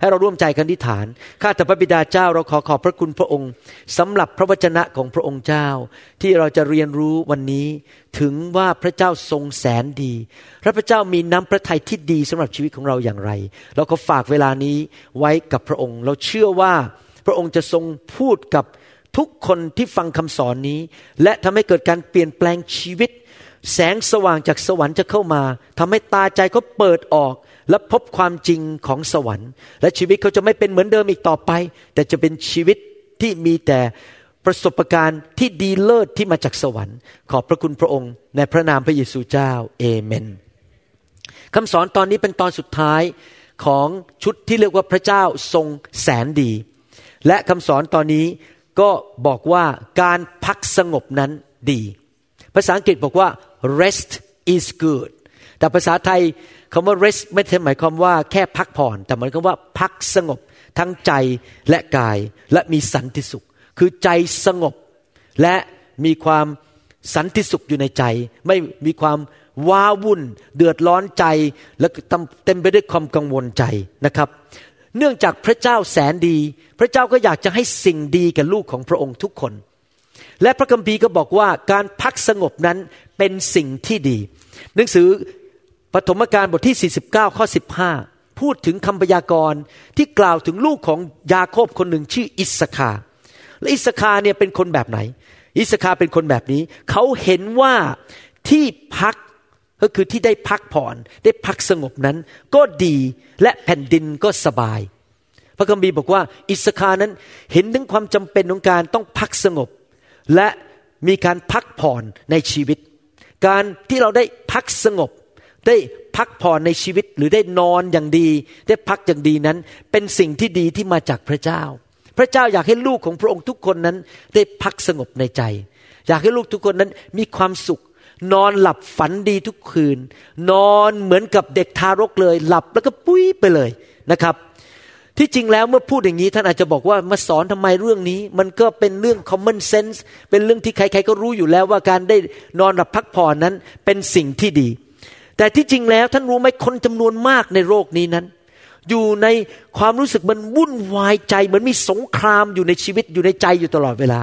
ให้เราร่วมใจกันที่ฐาน ข้าแต่พระบิดาเจ้าเราขอขอบพระคุณพระองค์สำหรับพระวจนะของพระองค์เจ้า ที่เราจะเรียนรู้วันนี้ ถึงว่าพระเจ้าทรงแสนดีและพระเจ้ามีน้ำพระทัยที่ดีสำหรับชีวิตของเราอย่างไร เราก็ฝากเวลานี้ไว้กับพระองค์ เราเชื่อว่าพระองค์จะทรงพูดกับทุกคนที่ฟังคำสอนนี้ และทำให้เกิดการเปลี่ยนแปลงชีวิต แสงสว่างจากสวรรค์จะเข้ามาทำให้ตาใจเขาเปิดออก และพบความจริงของสวรรค์ และชีวิตเขาจะไม่เป็นเหมือนเดิมอีกต่อไป แต่จะเป็นชีวิตที่มีแต่ประสบการณ์ที่ดีเลิศที่มาจากสวรรค์ ขอบพระคุณพระองค์ ในพระนามพระเยซูเจ้าเอเมนคำสอนตอนนี้เป็นตอนสุดท้ายของชุดที่เรียกว่าพระเจ้าทรงแสนดี และคำสอนตอนนี้ก็บอกว่าการพักสงบนั้นดี ภาษาอังกฤษบอกว่า rest is good แต่ภาษาไทย คำว่า rest ไม่ใช่หมายความว่าแค่พักผ่อน แต่หมายความว่าพักสงบทั้งใจและกายและมีสันติสุข คือใจสงบและมีความสันติสุขอยู่ในใจ ไม่มีความว้าวุ่น เดือดร้อนใจและเต็มไปด้วยความกังวลใจนะครับ เนื่องจากพระเจ้าแสนดี พระเจ้าก็อยากจะให้สิ่งดีกับลูกของพระองค์ทุกคน และพระคัมภีร์ก็บอกว่าการพักสงบนั้นเป็นสิ่งที่ดี หนังสือ ปฐมกาลบทที่ 49 ข้อ 15 พูดถึงคำพยากรณ์ที่กล่าวถึงลูกของยาโคบคนหนึ่งชื่ออิสสาคาร์ และอิสสาคาร์เนี่ยเป็นคนแบบไหน อิสสาคาร์เป็นคนแบบนี้ เขาเห็นว่าที่พักก็คือที่ได้พักผ่อนได้พักสงบนั้นก็ดีและแผ่นดินก็สบาย พระคัมภีร์บอกว่า อิสคานั้นเห็นถึงความจำเป็นของการต้องพักสงบ และมีการพักผ่อนในชีวิต การที่เราได้พักสงบ ได้พักผ่อนในชีวิตหรือได้นอนอย่างดี ได้พักอย่างดีนั้น เป็นสิ่งที่ดีที่มาจากพระเจ้า พระเจ้าอยากให้ลูกของพระองค์ทุกคนนั้น ได้พักสงบในใจ อยากให้ลูกทุกคนนั้นมีความสุข นอนหลับฝันดีทุกคืน นอนเหมือนกับเด็กทารกเลย หลับแล้วก็ปุ้ยไปเลยนะครับที่จริงแล้วเมื่อพูดอย่างนี้ท่านอาจจะบอกว่ามาสอนทำไมเรื่องนี้ มันก็เป็นเรื่อง common sense เป็นเรื่องที่ใครๆก็รู้อยู่แล้วว่าการได้นอนหลับพักผ่อนนั้นเป็นสิ่งที่ดี แต่ที่จริงแล้วท่านรู้ไหมคนจำนวนมากในโลกนี้นั้น อยู่ในความรู้สึกมันวุ่นวายใจ เหมือนมีสงครามอยู่ในชีวิตอยู่ในใจอยู่ตลอดเวลา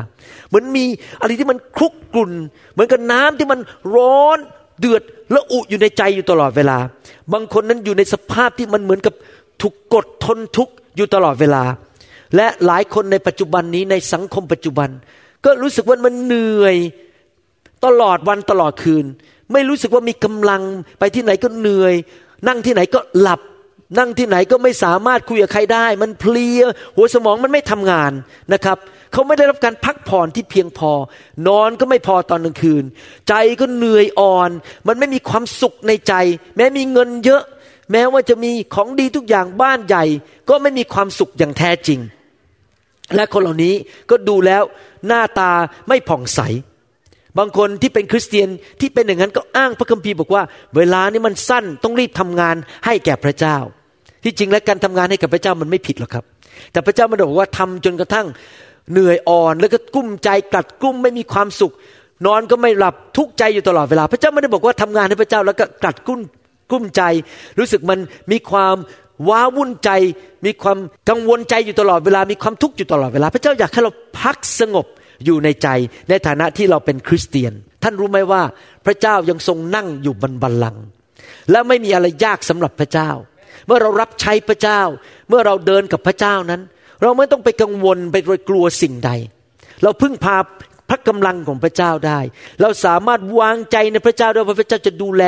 เหมือนมีอะไรที่มันคลุกกลุ่น เหมือนกับน้ำที่มันร้อนเดือดและอุอยู่ในใจอยู่ตลอดเวลา บางคนนั้นอยู่ในสภาพที่มันเหมือนกับถูกกดทนทุกข์อยู่ตลอดเวลา และหลายคนในปัจจุบันนี้ในสังคมปัจจุบัน ก็รู้สึกว่ามันเหนื่อยตลอดวันตลอดคืน ไม่รู้สึกว่ามีกำลังไปที่ไหนก็เหนื่อย นั่งที่ไหนก็หลับ นั่งที่ไหนก็ไม่สามารถคุยกับใครได้ มันเพลีย หัวสมองมันไม่ทำงานนะครับเขาไม่ได้รับการพักผ่อนที่เพียงพอ นอนก็ไม่พอตอนกลางคืน ใจก็เหนื่อยอ่อน มันไม่มีความสุขในใจ แม้มีเงินเยอะ แม้ว่าจะมีของดีทุกอย่างบ้านใหญ่ ก็ไม่มีความสุขอย่างแท้จริง และคนเหล่านี้ก็ดูแล้วหน้าตาไม่ผ่องใส บางคนที่เป็นคริสเตียนที่เป็นอย่างนั้นก็อ้างพระคัมภีร์บอกว่า เวลานี้มันสั้นต้องรีบทำงานให้แก่พระเจ้า ที่จริงแล้วการทำงานให้กับพระเจ้ามันไม่ผิดหรอกครับ แต่พระเจ้ามันบอกว่าทำจนกระทั่งเหนื่อยอ่อนแล้วก็กุ้มใจกัดกุ้มไม่มีความสุข นอนก็ไม่หลับทุกข์ใจอยู่ตลอดเวลา พระเจ้าไม่ได้บอกว่าทำงานให้พระเจ้าแล้วก็กัดกุ้มกุ้มใจ รู้สึกมันมีความว้าวุ่นใจ มีความกังวลใจอยู่ตลอดเวลามีความทุกข์อยู่ตลอดเวลา พระเจ้าอยากให้เราพักสงบ อยู่ในใจในฐานะที่เราเป็นคริสเตียน ท่านรู้ไหมว่าพระเจ้ายังทรงนั่งอยู่บนบัลลังก์และไม่มีอะไรยากสำหรับพระเจ้า เมื่อเรารับใช้พระเจ้า เมื่อเราเดินกับพระเจ้านั้น เราไม่ต้องไปกังวลไปกลัวสิ่งใด เราพึ่งพาพระกำลังของพระเจ้าได้ เราสามารถวางใจในพระเจ้าได้ว่าพระเจ้าจะดูแล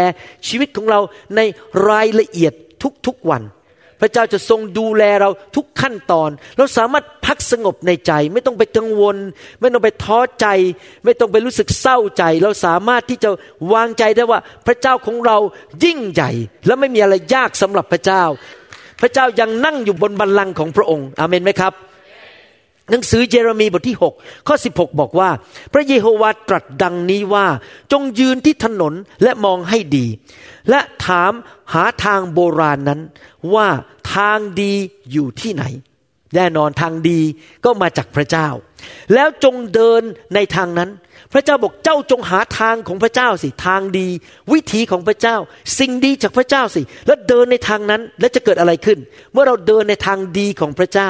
ชีวิตของเราในรายละเอียดทุกๆวัน ระเจ้าจะทรงดูแลเราทุกขั้นตอน เราสามารถพักสงบในใจ ไม่ต้องไปกังวล ไม่ต้องไปท้อใจ ไม่ต้องไปรู้สึกเศร้าใจ เราสามารถที่จะวางใจได้ว่าพระเจ้าของเรายิ่งใหญ่ และไม่มีอะไรยากสำหรับพระเจ้า พระเจ้ายังนั่งอยู่บนบัลลังก์ของพระองค์ อาเมนไหมครับ หนังสือเยเรมีบทที่ 6 ข้อ 16 บอกว่า พระเยโฮวาตรัสดังนี้ว่าจงยืนที่ถนนและมองให้ดี และถามหาทางโบราณนั้นว่าทางดีอยู่ที่ไหน แน่นอนทางดีก็มาจากพระเจ้า แล้วจงเดินในทางนั้น พระเจ้าบอกเจ้าจงหาทางของพระเจ้าสิทางดี วิถีของพระเจ้า สิ่งดีจากพระเจ้าสิ แล้วเดินในทางนั้นแล้วจะเกิดอะไรขึ้น เมื่อเราเดินในทางดีของพระเจ้า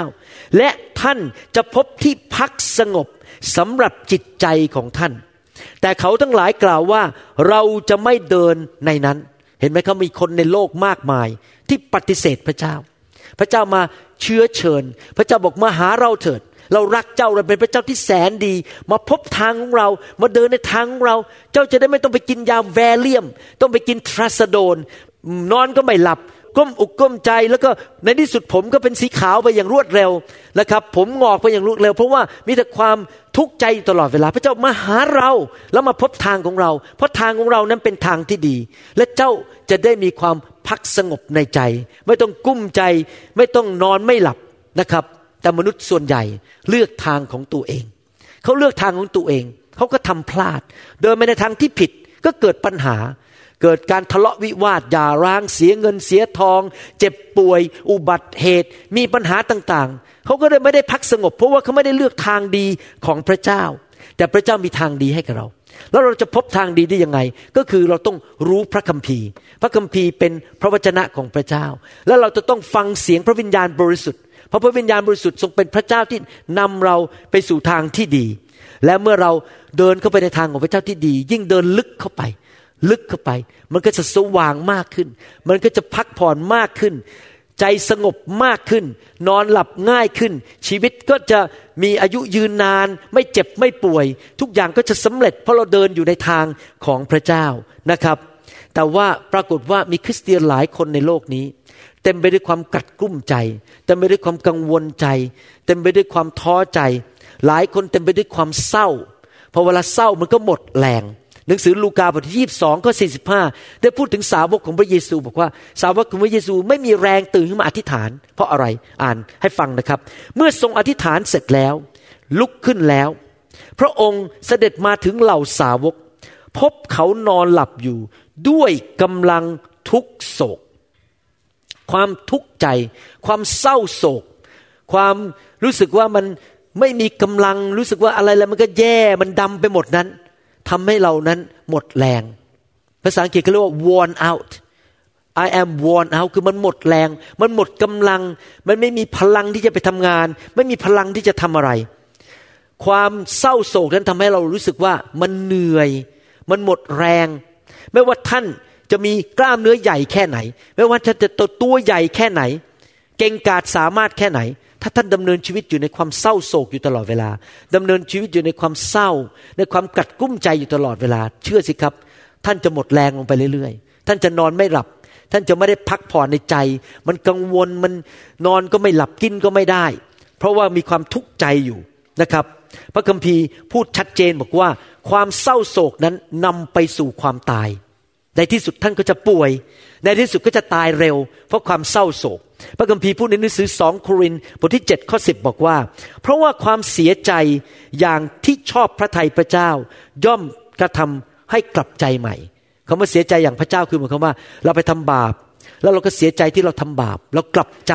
และท่านจะพบที่พักสงบสำหรับจิตใจของท่าน แต่เขาทั้งหลายกล่าวว่า เราจะไม่เดินในนั้น เห็นไหมเขามีคนในโลกมากมาย ที่ปฏิเสธพระเจ้า พระเจ้ามาเชื้อเชิญ พระเจ้าบอกมาหาเราเถิด เรารักเจ้าเราเป็นพระเจ้าที่แสนดี มาพบทางของเรา มาเดินในทางของเรา เจ้าจะได้ไม่ต้องไปกินยาแวเลียม ต้องไปกินทรัสโดน นอนก็ไม่หลับ ก้มอกก้มใจแล้วก็ในที่สุดผมก็เป็นสีขาวไปอย่างรวดเร็วนะครับ ผมงอกไปอย่างรวดเร็ว เพราะว่ามีแต่ความทุกข์ใจตลอดเวลา พระเจ้ามาหาเราแล้วมาพบทางของเรา เพราะทางของเรานั้นเป็นทางที่ดี และเจ้าจะได้มีความ พักสงบในใจ ไม่ต้องกุ้มใจ ไม่ต้องนอนไม่หลับนะครับ แต่มนุษย์ส่วนใหญ่เลือกทางของตัวเอง เขาเลือกทางของตัวเองเขาก็ทำพลาด เดินไปในทางที่ผิดก็เกิดปัญหา เกิดการทะเลาะวิวาทอย่าร้างเสียเงินเสียทอง เจ็บป่วย อุบัติเหตุ มีปัญหาต่างๆ เขาก็เลยไม่ได้พักสงบ เพราะว่าเขาไม่ได้เลือกทางดีของพระเจ้า แต่พระเจ้ามีทางดีให้กับเรา แล้วเราจะพบทางดีได้ยังไง ก็คือเราต้องรู้พระคัมภีร์ พระคัมภีร์เป็นพระวจนะของพระเจ้า แล้วเราจะต้องฟังเสียงพระวิญญาณบริสุทธิ์เพราะพระวิญญาณบริสุทธิ์ทรงเป็นพระเจ้าที่นำเราไปสู่ทางที่ดี และเมื่อเราเดินเข้าไปในทางของพระเจ้าที่ดี ยิ่งเดินลึกเข้าไป ลึกเข้าไป มันก็จะสว่างมากขึ้น มันก็จะพักผ่อนมากขึ้น ใจสงบมากขึ้น นอนหลับง่ายขึ้น ชีวิตก็จะมีอายุยืนนาน ไม่เจ็บไม่ป่วย ทุกอย่างก็จะสำเร็จ เพราะเราเดินอยู่ในทางของพระเจ้านะครับ แต่ว่าปรากฏว่ามีคริสเตียนหลายคนในโลกนี้ เต็มไปด้วยความกัดกุ้มใจเต็มไปด้วยความกังวลใจ เต็มไปด้วยความท้อใจ หลายคนเต็มไปด้วยความเศร้าพอเวลาเศร้ามันก็หมดแรง หนังสือลูกาบทที่ยีบสองข้อสี่สิบห้าได้พูดถึงสาวกของพระเยซูบอกว่า สาวกของพระเยซูไม่มีแรงตื่นขึ้นมาอธิษฐาน เพราะอะไรอ่านให้ฟังนะครับ เมื่อทรงอธิษฐานเสร็จแล้ว ลุกขึ้นแล้ว พระองค์เสด็จมาถึงเหล่าสาวก พบเขานอนหลับอยู่ ด้วยกำลังทุกโศก ความทุกข์ใจ ความเศร้าโศก ความรู้สึกว่ามันไม่มีกำลังรู้สึกว่าอะไรแล้วมันก็แย่มันดำไปหมดนั้น ทำให้เรานั้นหมดแรง ภาษาอังกฤษเขาเรียกว่า worn out I am worn out คือมันหมดแรง มันหมดกำลัง มันไม่มีพลังที่จะไปทำงาน ไม่มีพลังที่จะทำอะไร ความเศร้าโศกนั้นทำให้เรารู้สึกว่ามันเหนื่อย มันหมดแรง ไม่ว่าท่านจะมีกล้ามเนื้อใหญ่แค่ไหน ไม่ว่าท่านจะตัวตัวใหญ่แค่ไหน เก่งกาจสามารถแค่ไหน ถ้าท่านดำเนินชีวิตอยู่ในความเศร้าโศกอยู่ตลอดเวลาดำเนินชีวิตอยู่ในความเศร้า ในความกัดกุ้มใจอยู่ตลอดเวลา เชื่อสิครับ ท่านจะหมดแรงลงไปเรื่อยๆ ท่านจะนอนไม่หลับ ท่านจะไม่ได้พักผ่อนในใจ มันกังวลมันนอนก็ไม่หลับกินก็ไม่ได้ เพราะว่ามีความทุกข์ใจอยู่นะครับ พระคัมภีร์พูดชัดเจนบอกว่า ความเศร้าโศกนั้นนำไปสู่ความตาย ในที่สุดท่านก็จะป่วย ในที่สุดก็จะตายเร็ว เพราะความเศร้าโศก พระคัมภีร์พูดในหนังสือสองโครินบทที่7ข้อ10 บอกว่า เพราะว่าความเสียใจอย่างที่ชอบพระทัยพระเจ้า ย่อมกระทำให้กลับใจใหม่คำว่าเสียใจอย่างพระเจ้าคือหมายความว่า เราไปทำบาป แล้วเราก็เสียใจที่เราทำบาป เรากลับใจ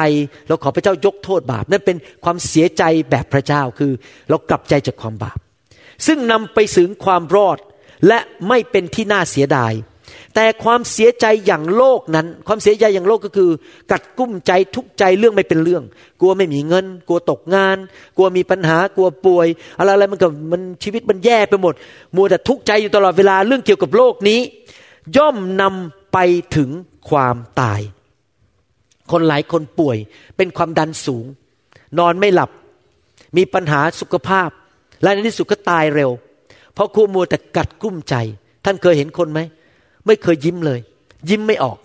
เราขอพระเจ้ายกโทษบาป นั่นเป็นความเสียใจแบบพระเจ้าคือ เรากลับใจจากความบาป ซึ่งนำไปถึงความรอดและไม่เป็นที่น่าเสียดาย แต่ความเสียใจอย่างโลกนั้น ความเสียใจอย่างโลกก็คือ กัดกุ้มใจทุกใจเรื่องไม่เป็นเรื่อง กลัวไม่มีเงิน กลัวตกงาน กลัวมีปัญหากลัวป่วย อะไรอะไรมันก็มันชีวิตมันแย่ไปหมด มัวแต่ทุกข์ใจอยู่ตลอดเวลาเรื่องเกี่ยวกับโลกนี้ ย่อมนำไปถึงความตาย คนหลายคนป่วย เป็นความดันสูง นอนไม่หลับ มีปัญหาสุขภาพ และในที่สุดก็ตายเร็ว เพราะคู่มัวแต่กัดกุ้มใจ ท่านเคยเห็นคนไหม ไม่เคยยิ้มเลย ยิ้มไม่ออก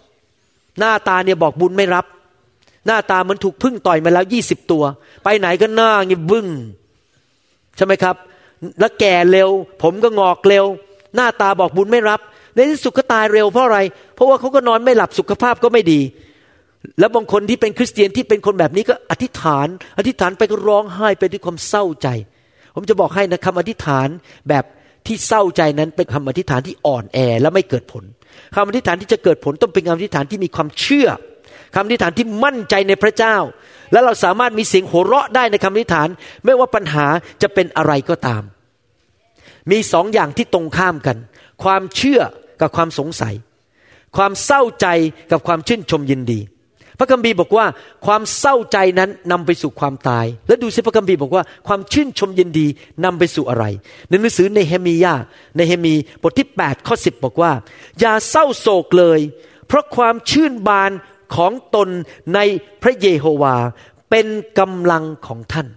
หน้าตาเนี่ยบอกบุญไม่รับ หน้าตามันถูกพึ่งต่อยมาแล้วยี่สิบตัว ไปไหนก็หน้าเงี้ยบบึ้งใช่ไหมครับ แล้วแก่เร็ว ผมก็งอกเร็ว หน้าตาบอกบุญไม่รับ ในที่สุดก็ตายเร็วเพราะอะไร เพราะว่าเขาก็นอนไม่หลับสุขภาพก็ไม่ดี แล้วบางคนที่เป็นคริสเตียนที่เป็นคนแบบนี้ก็อธิษฐาน อธิษฐานไปก็ร้องไห้ไปด้วยความเศร้าใจ ผมจะบอกให้นะคำอธิษฐานแบบ ที่เศร้าใจนั้นเป็นคำอธิษฐานที่อ่อนแอและไม่เกิดผลคำอธิษฐานที่จะเกิดผลต้องเป็นคำอธิษฐานที่มีความเชื่อคำอธิษฐานที่มั่นใจในพระเจ้า และเราสามารถมีเสียงหัวเราะได้ในคำอธิษฐาน ไม่ว่าปัญหาจะเป็นอะไรก็ตาม มีสองอย่างที่ตรงข้ามกัน ความเชื่อกับความสงสัย ความเศร้าใจกับความชื่นชมยินดี พระคัมภีร์บอกว่าความเศร้าใจนั้นนำไปสู่ความตาย และดูสิพระคัมภีร์บอกว่าความชื่นชมยินดีนำไปสู่อะไร ในหนังสือในเฮมียาในเฮมีบทที่8ข้อ10 บอกว่า อย่าเศร้าโศกเลย เพราะความชื่นบานของตนในพระเยโฮวา เป็นกำลังของท่าน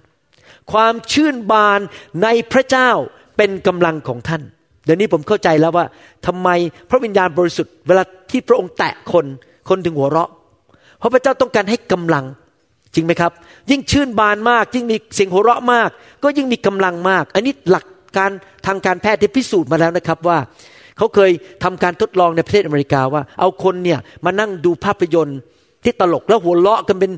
ความชื่นบานในพระเจ้าเป็นกำลังของท่านเดี๋ยวนี้ผมเข้าใจแล้วว่าทำไมพระวิญญาณบริสุทธิ์เวลาที่พระองค์แตะคนคนถึงหัวเราะ เพราะพระเจ้าต้องการให้กำลัง จริงไหมครับ ยิ่งชื่นบานมาก ยิ่งมีเสียงหัวเราะมาก ก็ยิ่งมีกำลังมาก อันนี้หลักการทางการแพทย์ที่พิสูจน์มาแล้วนะครับว่าเขาเคยทำการทดลองในประเทศอเมริกาว่า เอาคนเนี่ยมานั่งดูภาพยนตร์ที่ตลกแล้วหัวเราะกันเป็น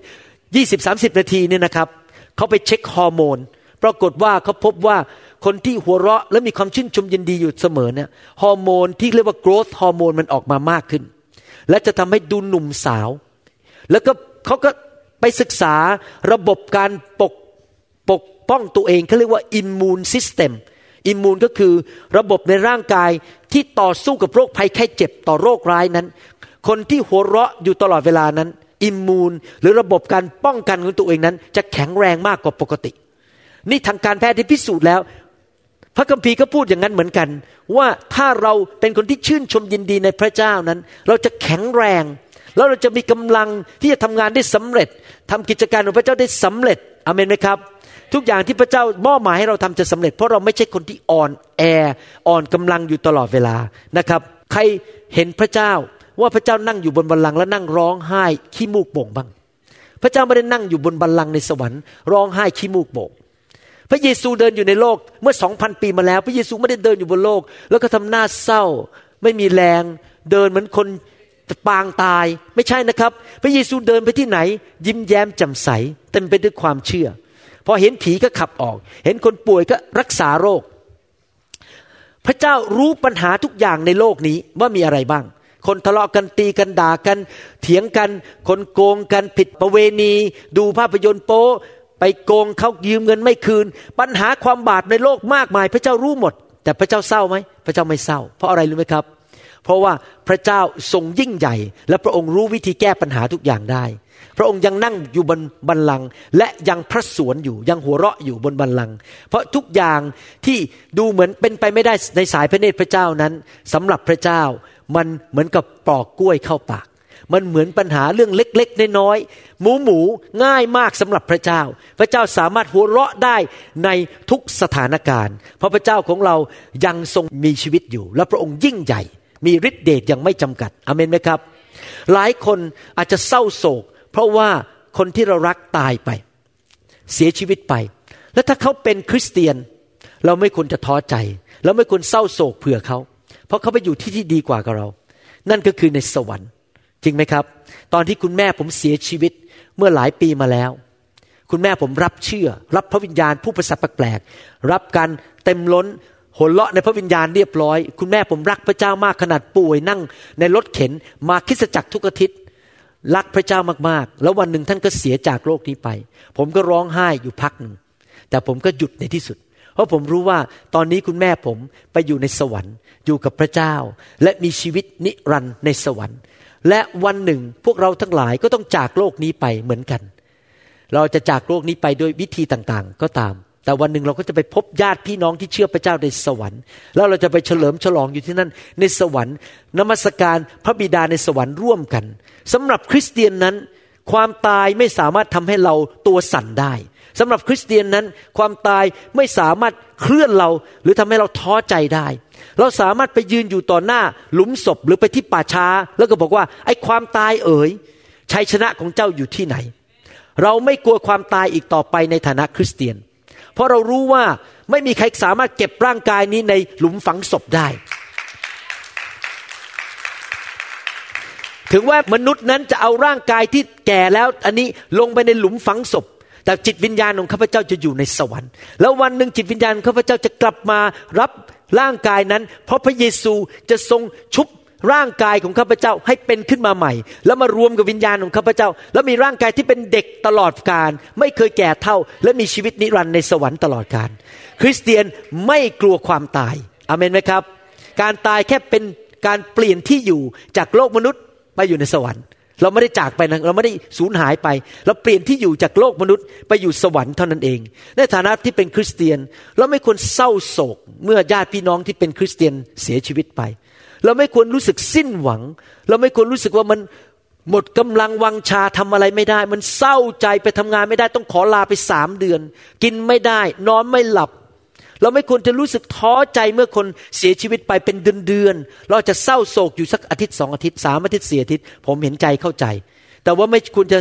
ยี่สิบสามสิบนาทีเนี่ยนะครับเขาไปเช็คฮอร์โมนปรากฏว่าเขาพบว่าคนที่หัวเราะและมีความชื่นชมยินดีอยู่เสมอเนี่ยฮอร์โมนที่เรียกว่า growth ฮอร์โมนมันออกมามากขึ้น และจะทำให้ดูหนุ่มสาว แล้วก็เขาก็ไปศึกษาระบบการปกปกป้องตัวเองเขาเรียกว่า immune system immune ก็คือระบบในร่างกายที่ต่อสู้กับโรคภัยไข้เจ็บต่อโรคร้ายนั้น คนที่หัวเราะอยู่ตลอดเวลานั้น อิมมูนหรือระบบการป้องกันของตัวเองนั้น จะแข็งแรงมากกว่าปกติ นี่ทางการแพทย์ที่พิสูจน์แล้ว พระคัมภีร์ก็พูดอย่างนั้นเหมือนกัน ว่าถ้าเราเป็นคนที่ชื่นชมยินดีในพระเจ้านั้น เราจะแข็งแรง แล้วเราจะมีกำลังที่จะทำงานได้สำเร็จทำกิจการของพระเจ้าได้สำเร็จอเมนไหมครับ ทุกอย่างที่พระเจ้ามอบหมายให้เราทำจะสำเร็จ เพราะเราไม่ใช่คนที่อ่อนแออ่อนกำลังอยู่ตลอดเวลานะครับ ใครเห็นพระเจ้าว่าพระเจ้านั่งอยู่บนบัลลังก์และนั่งร้องไห้ขี้มูกโป่งบ้าง พระเจ้าไม่ได้นั่งอยู่บนบัลลังก์ในสวรรค์ร้องไห้ขี้มูกโป่งพระเยซูเดินอยู่ในโลกเมื่อสองพันปีมาแล้ว พระเยซูไม่ได้เดินอยู่บนโลก แล้วก็ทำหน้าเศร้า ไม่มีแรง เดินเหมือนคน ปางตายไม่ใช่นะครับ พระเยซูเดินไปที่ไหน ยิ้มแย้มแจ่มใสเต็มไปด้วยความเชื่อ พอเห็นผีก็ขับออก เห็นคนป่วยก็รักษาโรค พระเจ้ารู้ปัญหาทุกอย่างในโลกนี้ว่ามีอะไรบ้าง คนทะเลาะกันตีกันด่ากัน เถียงกัน คนโกงกันผิดประเวณี ดูภาพยนตร์โป๊ไปโกงเขายืมเงินไม่คืน ปัญหาความบาปในโลกมากมาย พระเจ้ารู้หมด แต่พระเจ้าเศร้าไหมพระเจ้าไม่เศร้า เพราะอะไรรู้ไหมครับ เพราะว่าพระเจ้าทรงยิ่งใหญ่ และพระองค์รู้วิธีแก้ปัญหาทุกอย่างได้ พระองค์ยังนั่งอยู่บนบัลลังก์และยังพระสวนอยู่ยังหัวเราะอยู่บนบัลลังก์เพราะทุกอย่างที่ดูเหมือนเป็นไปไม่ได้ในสายพระเนตรพระเจ้านั้นสำหรับพระเจ้ามันเหมือนกับปอกกล้วยเข้าปากมันเหมือนปัญหาเรื่องเล็กๆ น้อยๆ หมูหมูง่ายมากสำหรับพระเจ้า พระเจ้าสามารถหัวเราะได้ในทุกสถานการณ์ เพราะพระเจ้าของเรายังทรงมีชีวิตอยู่ และพระองค์ยิ่งใหญ่ มีฤทธิเดชยังไม่จำกัดอเมนไหมครับ หลายคนอาจจะเศร้าโศก เพราะว่าคนที่เรารักตายไป เสียชีวิตไป แล้วถ้าเขาเป็นคริสเตียน เราไม่ควรจะท้อใจ เราไม่ควรเศร้าโศกเผื่อเขา เพราะเขาไปอยู่ที่ที่ดีกว่ากับเรา นั่นก็คือในสวรรค์ จริงไหมครับ ตอนที่คุณแม่ผมเสียชีวิตเมื่อหลายปีมาแล้ว คุณแม่ผมรับเชื่อ รับพระวิญญาณผู้ประสาทแปลกรับการเต็มล้น หัวเราะในพระวิญญาณเรียบร้อย คุณแม่ผมรักพระเจ้ามากขนาดป่วยนั่ง ในรถเข็นมาคิสจักรทุกอาทิตย์รักพระเจ้ามากๆ แล้ววันหนึ่งท่านก็เสียจากโลกนี้ไป ผมก็ร้องไห้อยู่พักหนึ่งแต่ผมก็หยุดในที่สุด เพราะผมรู้ว่าตอนนี้คุณแม่ผมไปอยู่ในสวรรค์ อยู่กับพระเจ้า และมีชีวิตนิรันดร์ในสวรรค์ และวันหนึ่งพวกเราทั้งหลายก็ต้องจากโลกนี้ไปเหมือนกัน เราจะจากโลกนี้ไปด้วยวิธีต่างๆ ก็ตาม แต่วันหนึ่งเราก็จะไปพบญาติพี่น้องที่เชื่อพระเจ้าในสวรรค์ แล้วเราจะไปเฉลิมฉลองอยู่ที่นั่นในสวรรค์ นมัสการพระบิดาในสวรรค์ร่วมกันสำหรับคริสเตียนนั้น ความตายไม่สามารถทำให้เราตัวสั่นได้สำหรับคริสเตียนนั้น ความตายไม่สามารถเคลื่อนเราหรือทำให้เราท้อใจได้ เราสามารถไปยืนอยู่ต่อหน้าหลุมศพหรือไปที่ป่าช้า แล้วก็บอกว่าไอ้ความตายเอ๋ยชัยชนะของเจ้าอยู่ที่ไหน เราไม่กลัวความตายอีกต่อไปในฐานะคริสเตียน เพราะเรารู้ว่าไม่มีใครสามารถเก็บร่างกายนี้ในหลุมฝังศพได้ ถึงว่ามนุษย์นั้นจะเอาร่างกายที่แก่แล้ว อันนี้ลงไปในหลุมฝังศพ แต่จิตวิญญาณของข้าพเจ้าจะอยู่ในสวรรค์ แล้ววันหนึ่งจิตวิญญาณของข้าพเจ้าจะกลับมารับร่างกายนั้น เพราะพระเยซูจะทรงชุบ ร่างกายของข้าพเจ้าให้เป็นขึ้นมาใหม่ แล้วมารวมกับวิญญาณของข้าพเจ้า แล้วมีร่างกายที่เป็นเด็กตลอดกาลไม่เคยแก่เท่า และมีชีวิตนิรันดร์ในสวรรค์ตลอดกาลคริสเตียนไม่กลัวความตายอเมนไหมครับ การตายแค่เป็นการเปลี่ยนที่อยู่จากโลกมนุษย์ไปอยู่ในสวรรค์ เราไม่ได้จากไปนะเราไม่ได้สูญหายไป เราเปลี่ยนที่อยู่จากโลกมนุษย์ไปอยู่สวรรค์เท่านั้นเอง ในฐานะที่เป็นคริสเตียน เราไม่ควรเศร้าโศก เมื่อญาติพี่น้องที่เป็นคริสเตียนเสียชีวิตไป เราไม่ควรรู้สึกสิ้นหวัง เราไม่ควรรู้สึกว่ามันหมดกำลังวังชาทำอะไรไม่ได้ มันเศร้าใจไปทำงานไม่ได้ต้องขอลาไปสามเดือน กินไม่ได้ นอนไม่หลับ เราไม่ควรจะรู้สึกท้อใจเมื่อคนเสียชีวิตไปเป็นเดือนเดือนเราจะเศร้าโศกอยู่สักอาทิตย์สองอาทิตย์สามอาทิตย์สี่อาทิตย์ผมเห็นใจเข้าใจ แต่ว่าไม่ควรจะ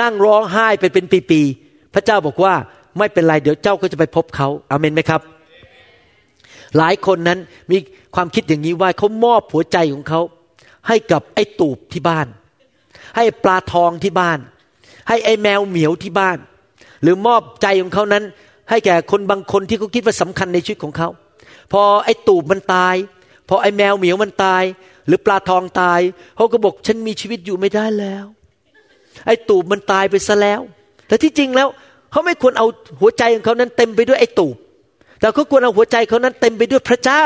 นั่งร้องไห้ไปเป็นปีๆพระเจ้าบอกว่าไม่เป็นไรเดี๋ยวเจ้าก็จะไปพบเขาอาเมนไหมครับ หลายคนนั้นมี ความคิดอย่างนี้ว่าเขามอบหัวใจของเขาให้กับไอ้ตูบที่บ้าน ให้ปลาทองที่บ้าน ให้ไอ้แมวเหมียวที่บ้าน หรือมอบใจของเขานั้น ให้แก่คนบางคนที่เขาคิดว่าสำคัญในชีวิตของเขาพอไอ้ตูบมันตาย พอไอ้แมวเหมียวมันตาย หรือปลาทองตายเขาก็บอกฉันมีชีวิตอยู่ไม่ได้แล้ว ไอ้ตูบมันตายไปซะแล้ว แต่ที่จริงแล้วเขาไม่ควรเอาหัวใจของเขานั้นเต็มไปด้วยไอ้ตูบแต่เขาควรเอาหัวใจเขานั้นเต็มไปด้วยพระเจ้า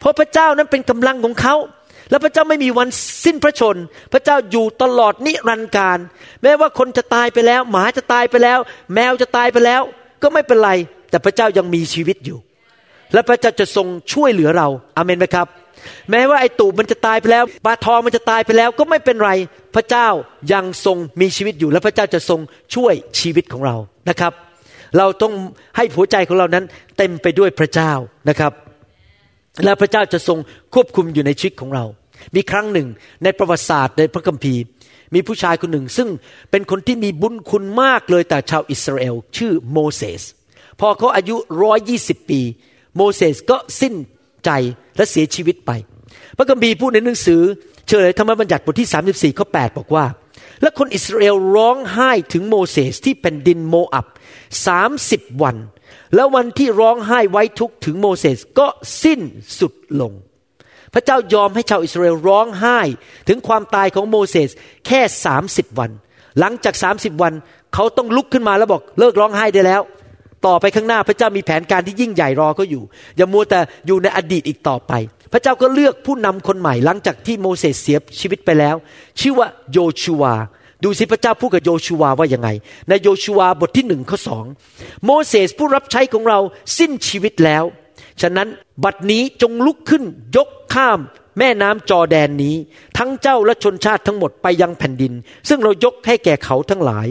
เพราะพระเจ้านั้นเป็นกำลังของเขาและพระเจ้าไม่มีวันสิ้นพระชน พระเจ้าอยู่ตลอดนิรันดร์การ แม้ว่าคนจะตายไปแล้ว หมาจะตายไปแล้ว แมวจะตายไปแล้ว ก็ไม่เป็นไร แต่พระเจ้ายังมีชีวิตอยู่ และพระเจ้าจะทรงช่วยเหลือเราอาเมนไหมครับ แม้ว่าไอ้ตูบมันจะตายไปแล้วปลาทองมันจะตายไปแล้ว ก็ไม่เป็นไร พระเจ้ายังทรงมีชีวิตอยู่ และพระเจ้าจะทรงช่วยชีวิตของเรานะครับ เราต้องให้หัวใจของเรานั้นเต็มไปด้วยพระเจ้านะครับ และพระเจ้าจะทรงควบคุมอยู่ในชีวิตของเรา มีครั้งหนึ่งในประวัติศาสตร์ในพระคัมภีร์ มีผู้ชายคนหนึ่ง ซึ่งเป็นคนที่มีบุญคุณมากเลยแต่ชาวอิสราเอล ชื่อโมเสสพอเขาอายุร้อยยี่สิบปี โมเสสก็สิ้นใจและเสียชีวิตไป พระคัมภีร์พูดในหนังสือเฉลยธรรมบัญญัติบทที่ 34ข้อ8บอกว่า และคนอิสราเอลร้องไห้ถึงโมเสสที่เป็นดินโมอับสามสิบวัน แล้ววันที่ร้องไห้ไว้ทุกถึงโมเสสก็สิ้นสุดลง พระเจ้ายอมให้ชาวอิสราเอลร้องไห้ถึงความตายของโมเสสแค่สามสิบวัน หลังจากสามสิบวันเขาต้องลุกขึ้นมาแล้วบอกเลิกร้องไห้ได้แล้ว ต่อไปข้างหน้าพระเจ้ามีแผนการที่ยิ่งใหญ่รอเขาอยู่ อย่ามัวแต่อยู่ในอดีตอีกต่อไป พระเจ้าก็เลือกผู้นำคนใหม่หลังจากที่โมเสสเสียชีวิตไปแล้ว ชื่อว่าโยชูวา ดูสิพระเจ้าพูดกับโยชูวาว่ายังไง ในโยชูวาบทที่หนึ่งข้อสองโมเสสผู้รับใช้ของเราสิ้นชีวิตแล้ว ฉะนั้นบัดนี้จงลุกขึ้นยกข้ามแม่น้ำจอแดนนี้ ทั้งเจ้าและชนชาติทั้งหมดไปยังแผ่นดิน ซึ่งเรายกให้แก่เขาทั้งหลาย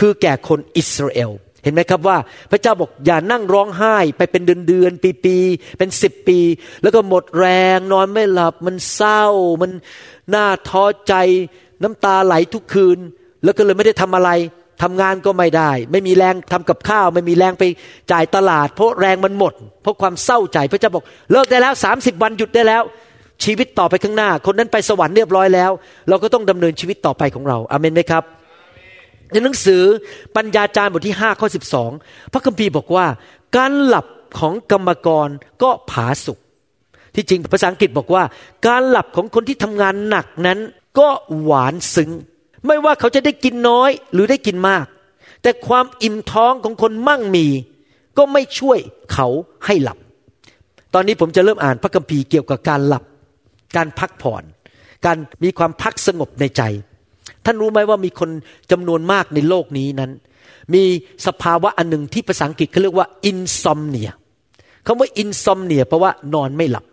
คือแก่คนอิสราเอล ห็นไหมครับว่าพระเจ้าบอกอย่านั่งร้องไห้ไปเป็นเดือนเดือนปีปีเป็นสิบปี แล้วก็หมดแรงนอนไม่หลับ มันเศร้า มันหน่าท้อใจ น้ำตาไหลทุกคืน แล้วก็เลยไม่ได้ทำอะไรทำงานก็ไม่ได้ ไม่มีแรงทำกับข้าว ไม่มีแรงไปจ่ายตลาด เพราะแรงมันหมด เพราะความเศร้าใจพระเจ้าบอกเลิกได้แล้วสามสิบวันหยุดได้แล้ว ชีวิตต่อไปข้างหน้า คนนั้นไปสวรรค์เรียบร้อยแล้ว เราก็ต้องดำเนินชีวิตต่อไปของเราอาเมนไหมครับ ในหนังสือปัญญาจารย์บทที่5ข้อ12 พระคัมภีร์บอกว่า การหลับของกรรมกรก็ผาสุกที่จริงภาษาอังกฤษบอกว่า การหลับของคนที่ทำงานหนักนั้นก็หวานซึ้งไม่ว่าเขาจะได้กินน้อยหรือได้กินมาก แต่ความอิ่มท้องของคนมั่งมี ก็ไม่ช่วยเขาให้หลับ ตอนนี้ผมจะเริ่มอ่านพระคัมภีร์เกี่ยวกับการหลับ การพักผ่อน การมีความพักสงบในใจ ท่านรู้ไหมว่ามีคนจำนวนมากในโลกนี้นั้น มีสภาวะอันหนึ่งที่ภาษาอังกฤษเขาเรียกว่าอินซอมเนียคำว่าอินซอมเนียแปลว่านอนไม่หลับ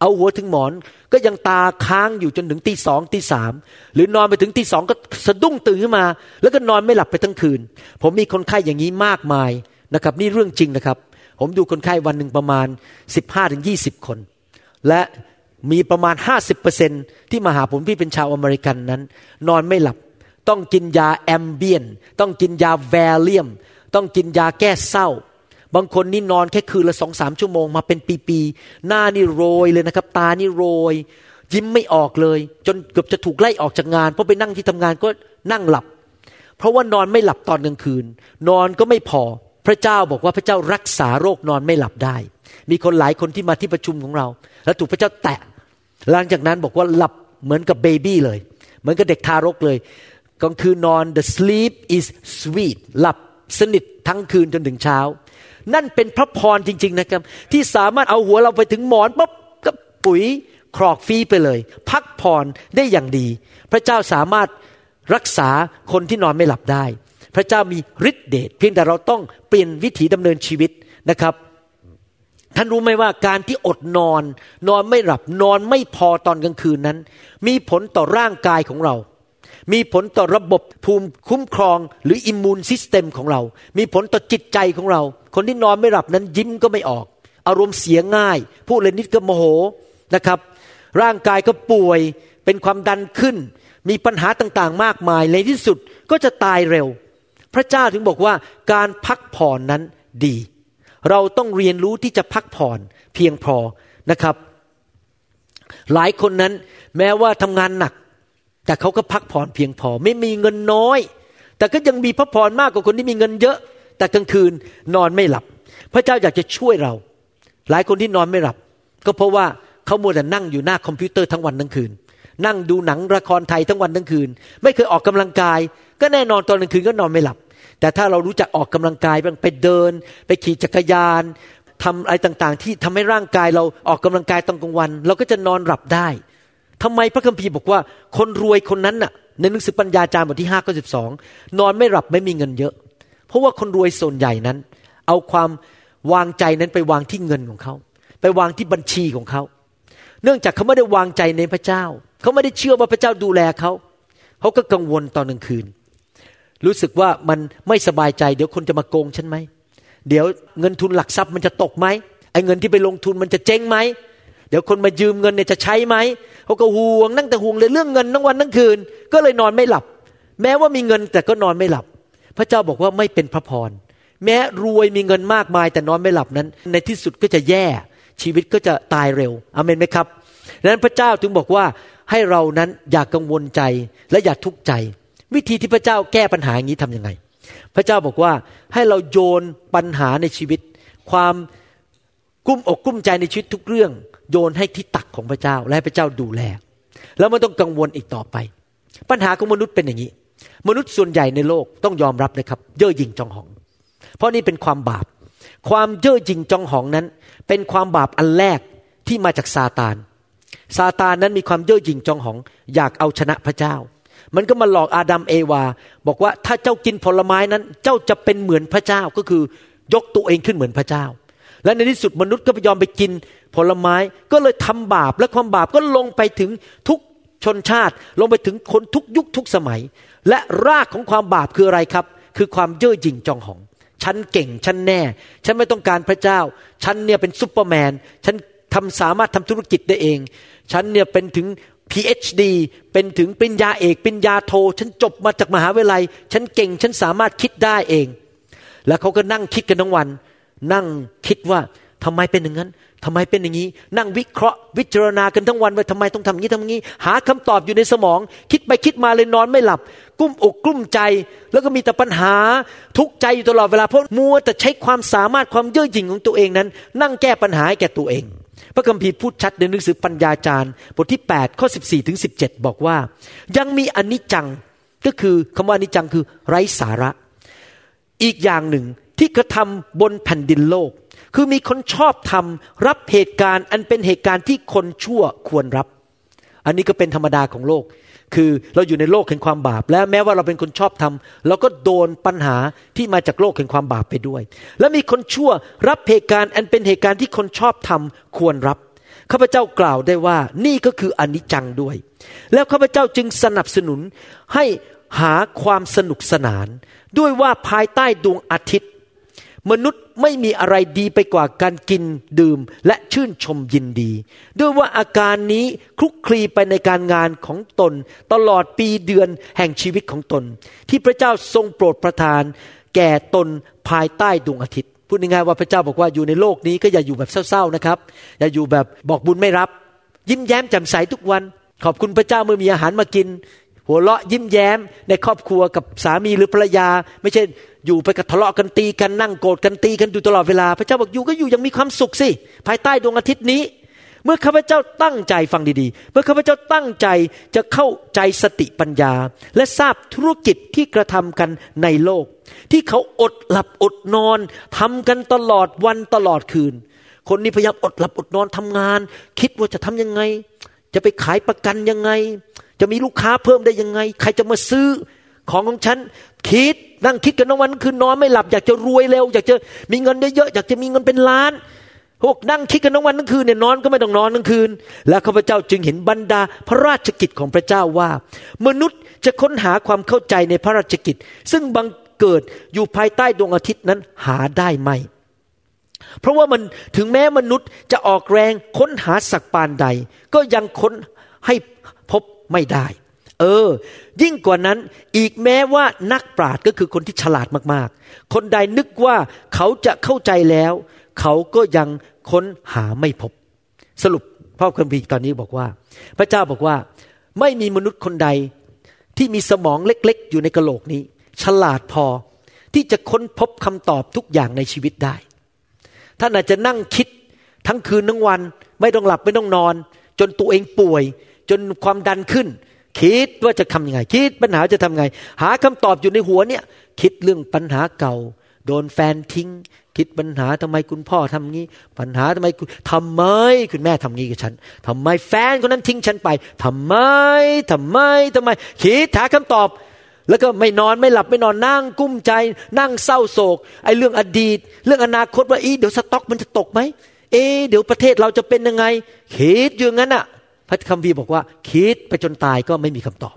เอาหัวถึงหมอนก็ยังตาค้างอยู่จนถึงตีสองตีสามหรือนอนไปถึงตีสองก็สะดุ้งตื่นขึ้นมา แล้วก็นอนไม่หลับไปทั้งคืน ผมมีคนไข้อย่างนี้มากมายนะครับนี่เรื่องจริงนะครับ ผมดูคนไข้วันหนึ่งประมาณสิบห้าถึงยี่สิบคน และ มีประมาณห้าสิบเปอร์เซ็นที่มาหาผมที่เป็นชาวอเมริกันนั้น นอนไม่หลับ ต้องกินยาแอมเบียน ต้องกินยาแวเลียม ต้องกินยาแก้เศร้า บางคนนี่นอนแค่คืนละสองสามชั่วโมงมาเป็นปีๆ หน้านี่โรยเลยนะครับ ตานี่โรย ยิ้มไม่ออกเลย จนเกือบจะถูกไล่ออกจากงาน เพราะไปนั่งที่ทำงานก็นั่งหลับ เพราะว่านอนไม่หลับตอนกลางคืน นอนก็ไม่พอ พระเจ้าบอกว่าพระเจ้ารักษาโรคนอนไม่หลับได้ มีคนหลายคนที่มาที่ประชุมของเรา แล้วถูกพระเจ้าแตะ หลังจากนั้นบอกว่าหลับเหมือนกับเบบี้เลย เหมือนกับเด็กทารกเลยกลางคืนนอน the sleep is sweet หลับสนิททั้งคืนจนถึงเช้า นั่นเป็นพระพรจริง ๆนะครับ ที่สามารถเอาหัวเราไปถึงหมอนปุ๊บก็ปุ๋ยครอกฟรีไปเลย พักผ่อนได้อย่างดี พระเจ้าสามารถรักษาคนที่นอนไม่หลับได้ พระเจ้ามีฤทธิเดชเพียงแต่เราต้องเปลี่ยนวิถีดำเนินชีวิตนะครับ ท่านรู้ไหมว่าการที่อดนอน นอนไม่หลับนอนไม่พอตอนกลางคืนนั้น มีผลต่อร่างกายของเรา มีผลต่อระบบภูมิคุ้มครองหรืออิมมูนซิสเต็มของเรา มีผลต่อจิตใจของเรา คนที่นอนไม่หลับนั้นยิ้มก็ไม่ออก อารมณ์เสียง่ายพูดเลยนิดก็โมโหนะครับ ร่างกายก็ป่วยเป็นความดันขึ้น มีปัญหาต่างๆ มากมายในที่สุดก็จะตายเร็ว พระเจ้าถึงบอกว่าการพักผ่อนนั้นดี เราต้องเรียนรู้ที่จะพักผ่อนเพียงพอนะครับ หลายคนนั้นแม้ว่าทำงานหนัก แต่เขาก็พักผ่อนเพียงพอ ไม่มีเงินน้อย แต่ก็ยังมีพักผ่อนมากกว่าคนที่มีเงินเยอะ แต่กลางคืนนอนไม่หลับ พระเจ้าอยากจะช่วยเรา หลายคนที่นอนไม่หลับ ก็เพราะว่าเขามัวแต่นั่งอยู่หน้าคอมพิวเตอร์ทั้งวันทั้งคืน นั่งดูหนังละครไทยทั้งวันทั้งคืน ไม่เคยออกกำลังกาย ก็แน่นอนตอนกลางคืนก็นอนไม่หลับ แต่ถ้าเรารู้จักออกกำลังกายบ้างไปเดิน ไปขี่จักรยานทำอะไรต่างๆ ที่ทำให้ร่างกายเราออกกำลังกายตอนกลางวัน เราก็จะนอนหลับได้ทำไมพระคัมภีร์บอกว่า คนรวยคนนั้นน่ะ ในหนังสือปัญญาจารย์บทที่ห้าข้อสิบสองนอนไม่หลับไม่มีเงินเยอะ เพราะว่าคนรวยส่วนใหญ่นั้น เอาความวางใจนั้นไปวางที่เงินของเขา ไปวางที่บัญชีของเขา เนื่องจากเขาไม่ได้วางใจในพระเจ้า เขาไม่ได้เชื่อว่าพระเจ้าดูแลเขา เขาก็กังวลตอนกลางคืน รู้สึกว่ามันไม่สบายใจเดี๋ยวคนจะมาโกงฉันไหม เดี๋ยวเงินทุนหลักทรัพย์มันจะตกไหมไอ้เงินที่ไปลงทุนมันจะเจ๊งไหม เดี๋ยวคนมายืมเงินเนี่ยจะใช้ไหมเขาก็ห่วงนั่งแต่ห่วงเลยเรื่องเงินทั้งวันทั้งคืน ก็เลยนอนไม่หลับ แม้ว่ามีเงินแต่ก็นอนไม่หลับ พระเจ้าบอกว่าไม่เป็นพระพร แม้รวยมีเงินมากมายแต่นอนไม่หลับนั้น ในที่สุดก็จะแย่ชีวิตก็จะตายเร็วอเมนไหมครับดังนั้นพระเจ้าถึงบอกว่าให้เรานั้นอย่ากกังวลใจและอย่าทุกข์ใจ วิธีที่พระเจ้าแก้ปัญหาอย่างนี้ทํำยังไง พระเจ้าบอกว่าให้เราโยนปัญหาในชีวิต ความกุ้มอกกุ้มใจในชีวิตทุกเรื่อง โยนให้ที่ตักของพระเจ้าและให้พระเจ้าดูแล แล้วไม่ต้องกังวลอีกต่อไป ปัญหาของมนุษย์เป็นอย่างนี้ มนุษย์ส่วนใหญ่ในโลกต้องยอมรับนะครับ เย่อหยิ่งจองหอง เพราะนี่เป็นความบาป ความเย่อหยิ่งจองหองนั้น เป็นความบาปอันแรกที่มาจากซาตานซาตานนั้นมีความเย่อหยิ่งจองหอง อยากเอาชนะพระเจ้า มันก็มาหลอกอาดัมเอวา บอกว่าถ้าเจ้ากินผลไม้นั้น เจ้าจะเป็นเหมือนพระเจ้าก็คือยกตัวเองขึ้นเหมือนพระเจ้า และในที่สุดมนุษย์ก็ไปยอมไปกินผลไม้ก็เลยทำบาปและความบาปก็ลงไปถึงทุกชนชาติ ลงไปถึงคนทุกยุคทุกสมัย และรากของความบาปคืออะไรครับ คือความเย่อหยิ่งจองหอง ฉันเก่งฉันแน่ ฉันไม่ต้องการพระเจ้า ฉันเนี่ยเป็นซุปเปอร์แมน ฉันทำสามารถทำธุรกิจได้เอง ฉันเนี่ยเป็นถึง PhD เป็นถึงปริญญาเอกปริญญาโท ฉันจบมาจากมหาวิทยาลัย ฉันเก่งฉันสามารถคิดได้เอง แล้วเขาก็นั่งคิดกันทั้งวัน นั่งคิดว่าทำไมเป็นอย่างนั้นทำไมเป็นอย่างนี้ นั่งวิเคราะห์วิจารณากันทั้งวันว่าทำไมต้องทำอย่างนี้ทำอย่างนี้ หาคำตอบอยู่ในสมอง คิดไปคิดมาเลยนอนไม่หลับ กุ้มอกกุ้มใจ แล้วก็มีแต่ปัญหาทุกใจอยู่ตลอดเวลาเพราะมัวแต่ใช้ความสามารถความเย่อหยิ่งของตัวเองนั้น นั่งแก้ปัญหาให้แก่ตัวเอง พระคัมภีร์พูดชัดในหนังสือปัญญาจารย์ บทที่ 8 ข้อ 14 ถึง 17 บอกว่า ยังมีอนิจจังก็คือคำว่าอนิจจังคือไร้สาระ อีกอย่างหนึ่งที่กระทำบนแผ่นดินโลก คือมีคนชอบทำรับเหตุการณ์ อันเป็นเหตุการณ์ที่คนชั่วควรรับ อันนี้ก็เป็นธรรมดาของโลก คือเราอยู่ในโลกแห่งความบาป และแม้ว่าเราเป็นคนชอบทำเราก็โดนปัญหาที่มาจากโลกแห่งความบาปไปด้วย และมีคนชั่วรับเหตุการณ์อันเป็นเหตุการณ์ที่คนชอบทำควรรับข้าพเจ้ากล่าวได้ว่านี่ก็คืออนิจจังด้วย แล้วข้าพเจ้าจึงสนับสนุนให้หาความสนุกสนาน ด้วยว่าภายใต้ดวงอาทิตย์ มนุษย์ ไม่มีอะไรดีไปกว่าการกินดื่มและชื่นชมยินดี ด้วยว่าอาการนี้คลุกคลีไปในการงานของตน ตลอดปีเดือนแห่งชีวิตของตน ที่พระเจ้าทรงโปรดประทาน แก่ตนภายใต้ดวงอาทิตย์พูดง่ายๆว่าพระเจ้าบอกว่าอยู่ในโลกนี้ก็อย่าอยู่แบบเศร้าๆนะครับ อย่าอยู่แบบบอกบุญไม่รับ ยิ้มแย้มแจ่มใสทุกวัน ขอบคุณพระเจ้าเมื่อมีอาหารมากิน หัวเราะยิ้มแย้มในครอบครัวกับสามีหรือภรรยา ไม่ใช่อยู่ไปกับทะเลาะกันตีกันนั่งโกรธกันตีกันอยู่ตลอดเวลา พระเจ้าบอกอยู่ก็อยู่ยังมีความสุขสิภายใต้ดวงอาทิตย์นี้ เมื่อข้าพเจ้าตั้งใจฟังดีๆ เมื่อข้าพเจ้าตั้งใจจะเข้าใจสติปัญญา และทราบธุรกิจที่กระทำกันในโลก ที่เขาอดหลับอดนอนทำกันตลอดวันตลอดคืน คนนี้พยายามอดหลับอดนอนทำงาน คิดว่าจะทำยังไง จะไปขายประกันยังไง จะมีลูกค้าเพิ่มได้ยังไง ใครจะมาซื้อของของฉันคิดนั่งคิดกันทั้งวันคืนนอนไม่หลับอยากจะรวยเร็วอยากจะมีเงินเยอะๆอยากจะมีเงินเป็นล้านพวกนั่งคิดกันทั้งวันทั้งคืนเนี่ยนอนก็ไม่ต้องนอนทั้งคืน และข้าพเจ้าจึงเห็นบรรดาพระราชกิจของพระเจ้าว่า มนุษย์จะค้นหาความเข้าใจในพระราชกิจ ซึ่งบังเกิดอยู่ภายใต้ดวงอาทิตย์นั้นหาได้ไหม เพราะว่ามันถึงแม้มนุษย์จะออกแรงค้นหาสักปานใด ก็ยังค้นให้ ไม่ได้ เออ ยิ่งกว่านั้นอีกแม้ว่านักปราชญ์ก็คือคนที่ฉลาดมากๆ คนใดนึกว่าเขาจะเข้าใจแล้ว เขาก็ยังค้นหาไม่พบ สรุปพ่อคัมภีร์ตอนนี้บอกว่า พระเจ้าบอกว่า ไม่มีมนุษย์คนใดที่มีสมองเล็กๆ อยู่ในกระโหลกนี้ ฉลาดพอที่จะค้นพบคำตอบทุกอย่างในชีวิตได้ท่านอาจจะนั่งคิดทั้งคืนทั้งวัน ไม่ต้องหลับไม่ต้องนอน จนตัวเองป่วย จนความดันขึ้น คิดว่าจะทำยังไง คิดปัญหาจะทำไง หาคำตอบอยู่ในหัวเนี่ย คิดเรื่องปัญหาเก่า โดนแฟนทิ้ง คิดปัญหาทำไมคุณพ่อทำงี้ ปัญหาทำไมทำไมคุณแม่ทำงี้กับฉันทำไมแฟนคนนั้นทิ้งฉันไปทำไมทำไมทำไม คิดหาคำตอบแล้วก็ไม่นอนไม่หลับไม่นอนนั่งกุ้มใจ นั่งเศร้าโศกไอ้เรื่องอดีต เรื่องอนาคตว่าอีเดี๋ยวสต็อกมันจะตกไหมเอเดี๋ยวประเทศเราจะเป็นยังไงคิดอยู่งั้นอะ พระคัมภีร์บอกว่า คิดไปจนตายก็ไม่มีคำตอบ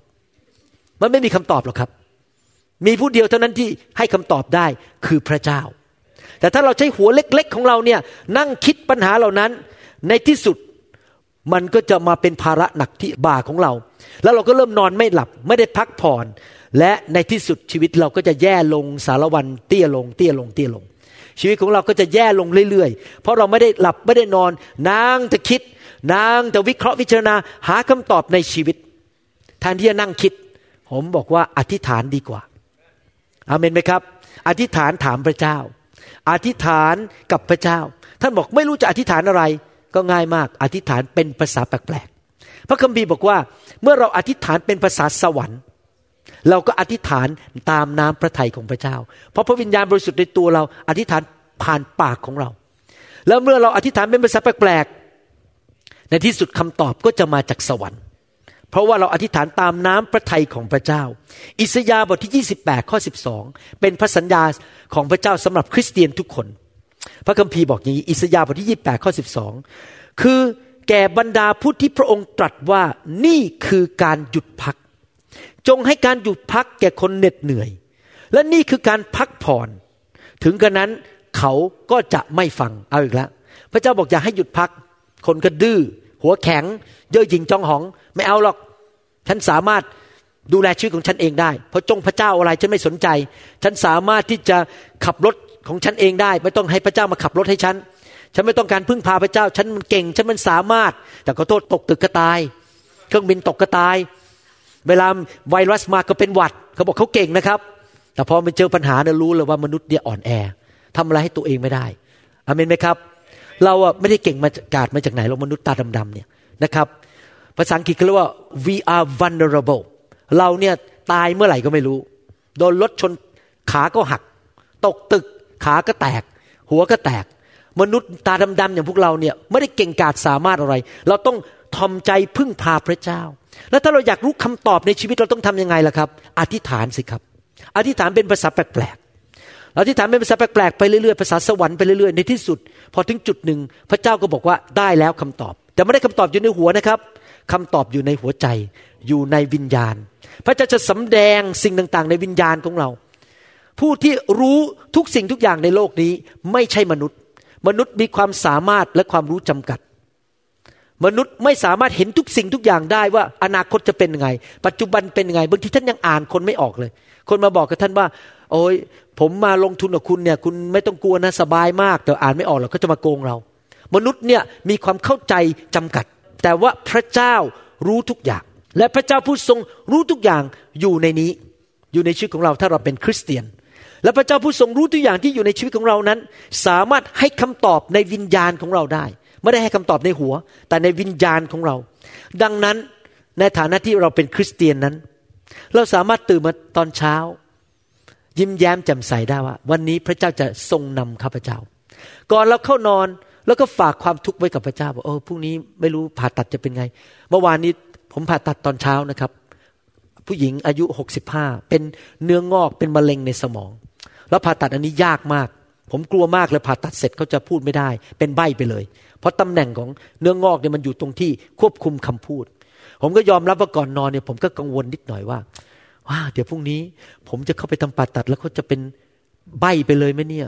มันไม่มีคำตอบหรอกครับ มีผู้เดียวเท่านั้นที่ให้คำตอบได้คือพระเจ้า แต่ถ้าเราใช้หัวเล็ก ๆ ของเราเนี่ยนั่งคิดปัญหาเหล่านั้น ในที่สุดมันก็จะมาเป็นภาระหนักที่บ่าของเรา แล้วเราก็เริ่มนอนไม่หลับ ไม่ได้พักผ่อน และในที่สุดชีวิตเราก็จะแย่ลงสารวันเตี้ยลง เตี้ยลงเตี้ยลง ชีวิตของเราก็จะแย่ลงเรื่อยๆ เพราะเราไม่ได้หลับไม่ได้นอนนางจะคิด นางจะวิเคราะห์วิจารณาหาคำตอบในชีวิตแทนที่จะนั่งคิด ผมบอกว่าอธิษฐานดีกว่าอาเมนไหมครับ อธิษฐานถามพระเจ้า อธิษฐานกับพระเจ้า ท่านบอกไม่รู้จะอธิษฐานอะไร ก็ง่ายมาก อธิษฐานเป็นภาษาแปลกๆพระคัมภีร์บอกว่า เมื่อเราอธิษฐานเป็นภาษาสวรรค์ เราก็อธิษฐานตามน้ำพระทัยของพระเจ้า เพราะพระวิญญาณบริสุทธิ์ในตัวเรา อธิษฐานผ่านปากของเรา แล้วเมื่อเราอธิษฐานเป็นภาษาแปลกๆ ในที่สุดคำตอบก็จะมาจากสวรรค์ เพราะว่าเราอธิษฐานตามน้ำพระทัยของพระเจ้า อิสยาห์บทที่ 28 ข้อ 12 เป็นพระสัญญาของพระเจ้าสำหรับคริสเตียนทุกคน พระคัมภีร์บอกอย่างนี้อิสยาห์บทที่ 28 ข้อ 12 คือแก่บรรดาผู้ที่พระองค์ตรัสว่านี่คือการหยุดพัก จงให้การหยุดพักแก่คนเหน็ดเหนื่อย และนี่คือการพักผ่อน ถึงกระนั้นเขาก็จะไม่ฟังเอาอีกแล้วพระเจ้าบอกอย่าให้หยุดพัก คนก็ดื้อหัวแข็ง เย่อหยิ่งจองหอง ไม่เอาหรอก ฉันสามารถดูแลชีวิตของฉันเองได้ เพราะจงพระเจ้าอะไรฉันไม่สนใจ ฉันสามารถที่จะขับรถของฉันเองได้ ไม่ต้องให้พระเจ้ามาขับรถให้ฉัน ฉันไม่ต้องการพึ่งพาพระเจ้า ฉันมันเก่ง ฉันมันสามารถ แต่ขอโทษตกตึกก็ตาย เครื่องบินตกก็ตาย เวลาไวรัสมาก็เป็นหวัด เขาบอกเขาเก่งนะครับ แต่พอมันเจอปัญหาเนี่ยรู้เลยว่ามนุษย์เนี่ยอ่อนแอทำอะไรให้ตัวเองไม่ได้อเมนไหมครับ เราอะไม่ได้เก่งมาจากกาดมาจากไหนเรามนุษย์ตาดำๆเนี่ยนะครับภาษาอังกฤษเขาเรียกว่า we are vulnerable เราเนี่ยตายเมื่อไหร่ก็ไม่รู้ โดนรถชนขาก็หัก ตกตึกขาก็แตก หัวก็แตก มนุษย์ตาดำๆอย่างพวกเราเนี่ยไม่ได้เก่งกาจสามารถอะไร เราต้องทอมใจพึ่งพาพระเจ้า แล้วถ้าเราอยากรู้คำตอบในชีวิตเราต้องทํำยังไงล่ะครับ อธิษฐานสิครับ อธิษฐานเป็นภาษาแปลก ๆอธิษฐานเป็นภาษาแปลกๆไปเรื่อยๆภาษาสวรรค์ไปเรื่อยๆในที่สุด พอถึงจุดหนึ่งพระเจ้าก็บอกว่าได้แล้วคำตอบ แต่ไม่ได้คำตอบอยู่ในหัวนะครับคำตอบอยู่ในหัวใจ อยู่ในวิญญาณ พระเจ้าจะสำแดงสิ่งต่างๆ ในวิญญาณของเรา ผู้ที่รู้ทุกสิ่งทุกอย่างในโลกนี้ไม่ใช่มนุษย์ มนุษย์มีความสามารถและความรู้จำกัดมนุษย์ไม่สามารถเห็นทุกสิ่งทุกอย่างได้ว่าอนาคตจะเป็นยังไง ปัจจุบันเป็นยังไงบางทีท่านยังอ่านคนไม่ออกเลย คนมาบอกกับท่านว่า โอ้ยผมมาลงทุนกับคุณเนี่ยคุณไม่ต้องกลัวนะสบายมาก แต่อ่านไม่ออกหรอกเขาจะมาโกงเรา มนุษย์เนี่ยมีความเข้าใจจำกัด แต่ว่าพระเจ้ารู้ทุกอย่าง และพระเจ้าผู้ทรงรู้ทุกอย่างอยู่ในนี้ อยู่ในชีวิตของเราถ้าเราเป็นคริสเตียน และพระเจ้าผู้ทรงรู้ทุกอย่างที่อยู่ในชีวิตของเรานั้น สามารถให้คำตอบในวิญญาณของเราได้ ไม่ได้ให้คำตอบในหัว แต่ในวิญญาณของเรา ดังนั้นในฐานะที่เราเป็นคริสเตียนนั้น เราสามารถตื่นมาตอนเช้า ยิ้มแย้มแจ่มใสได้ว่า วันนี้พระเจ้าจะทรงนำข้าพเจ้า ก่อนเราเข้านอนแล้วก็ฝากความทุกข์ไว้กับพระเจ้าบอกโอ้พรุ่งนี้ไม่รู้ผ่าตัดจะเป็นไง เมื่อวานนี้ผมผ่าตัดตอนเช้านะครับ ผู้หญิงอายุหกสิบห้าเป็นเนื้องอกเป็นมะเร็งในสมอง แล้วผ่าตัดอันนี้ยากมาก ผมกลัวมากเลยผ่าตัดเสร็จเขาจะพูดไม่ได้ เป็นใบ้ไปเลย เพราะตำแหน่งของเนื้องอกเนี่ยมันอยู่ตรงที่ควบคุมคำพูด ผมก็ยอมรับว่าก่อนนอนเนี่ยผมก็กังวลนิดหน่อยว่า ว่าเดี๋ยวพรุ่งนี้ ผมจะเข้าไปทำผ่าตัดแล้วเขาจะเป็นใบไปเลยไหมเนี่ย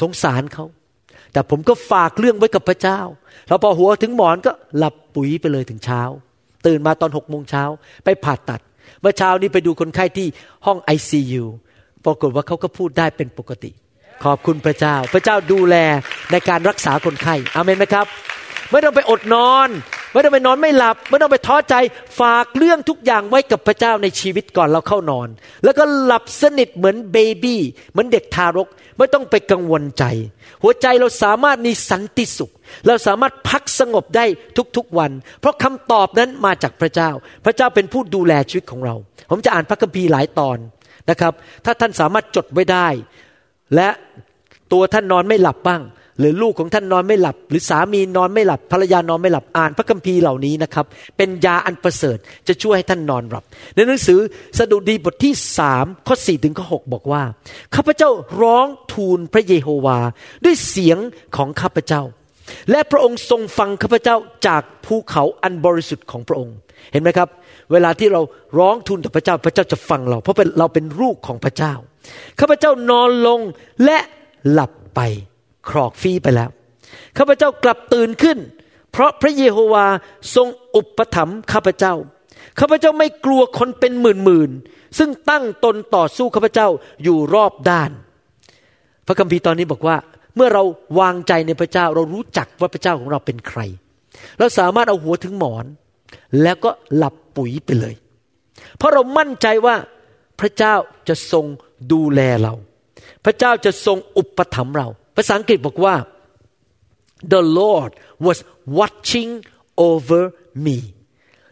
สงสารเขาแต่ผมก็ฝากเรื่องไว้กับพระเจ้า แล้วพอหัวถึงหมอนก็หลับปุ๋ยไปเลยถึงเช้า ตื่นมาตอนหกโมงเช้าไปผ่าตัด เมื่อเช้านี้ไปดูคนไข้ที่ห้องไอซียูปรากฏว่าเขาก็พูดได้เป็นปกติ ขอบคุณพระเจ้า พระเจ้าดูแลในการรักษาคนไข้อเมนไหมครับ ไม่ต้องไปอดนอน ไม่ต้องไปนอนไม่หลับ ไม่ต้องไปท้อใจฝากเรื่องทุกอย่างไว้กับพระเจ้าในชีวิตก่อนเราเข้านอน แล้วก็หลับสนิทเหมือนเบบี้เหมือนเด็กทารก ไม่ต้องไปกังวลใจ หัวใจเราสามารถมีสันติสุข เราสามารถพักสงบได้ทุกๆวัน เพราะคำตอบนั้นมาจากพระเจ้า พระเจ้าเป็นผู้ดูแลชีวิตของเรา ผมจะอ่านพระคัมภีร์หลายตอนนะครับ ถ้าท่านสามารถจดไว้ได้ และตัวท่านนอนไม่หลับบ้าง หรือลูกของท่านนอนไม่หลับ หรือสามีนอนไม่หลับภรรยานอนไม่หลับอ่านพระคัมภีร์เหล่านี้นะครับ เป็นยาอันประเสริฐจะช่วยให้ท่านนอนหลับ ในหนังสือสดุดีบทที่สามข้อสี่ถึงข้อหบอกว่าข้าพเจ้าร้องทูลพระเยโฮวา ด้วยเสียงของข้าพเจ้า และพระองค์ทรงฟังข้าพเจ้าจากภูเขาอันบริสุทธิ์ของพระองค์ เห็นไหมครับ เวลาที่เราร้องทูลต่อพระเจ้าพระเจ้าจะฟังเรา เพราะเราเป็นลูกของพระเจ้าข้าพเจ้านอนลงและหลับไป ครอกฟีไปแล้วข้าพเจ้ากลับตื่นขึ้น เพราะพระเยโฮวาทรงอุปถัมภ์ข้าพเจ้าข้าพเจ้าไม่กลัวคนเป็นหมื่นหมื่นซึ่งตั้งตนต่อสู้ข้าพเจ้าอยู่รอบด้าน พระคัมภีร์ตอนนี้บอกว่า เมื่อเราวางใจในพระเจ้าเรารู้จักว่าพระเจ้าของเราเป็นใคร เราสามารถเอาหัวถึงหมอน แล้วก็หลับปุ๋ยไปเลย เพราะเรามั่นใจว่าพระเจ้าจะทรงดูแลเรา พระเจ้าจะทรงอุปถัมภ์เรา ภาษาอังกฤษบอกว่า the Lord was watching over me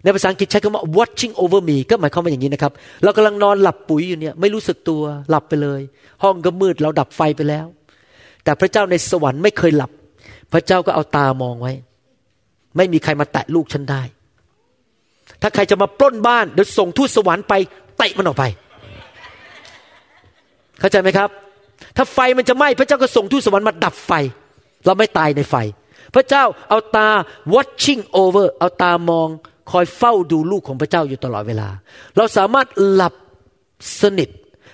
ในภาษาอังกฤษใช้คำว่า watching over me ก็หมายความว่าอย่างนี้นะครับ เรากำลังนอนหลับปุ๋ยอยู่เนี่ยไม่รู้สึกตัวหลับไปเลย ห้องก็มืดเราดับไฟไปแล้ว แต่พระเจ้าในสวรรค์ไม่เคยหลับ พระเจ้าก็เอาตามองไว้ ไม่มีใครมาแตะลูกฉันได้ ถ้าใครจะมาปล้นบ้านเดี๋ยวส่งทูตสวรรค์ไปเตะมันออกไป เข้าใจไหมครับ ถ้าไฟมันจะไหม้พระเจ้าก็ส่งทูตสวรรค์มาดับไฟ เราไม่ตายในไฟ พระเจ้าเอาตา watching over เอาตามองคอยเฝ้าดูลูกของพระเจ้าอยู่ตลอดเวลา เราสามารถหลับสนิท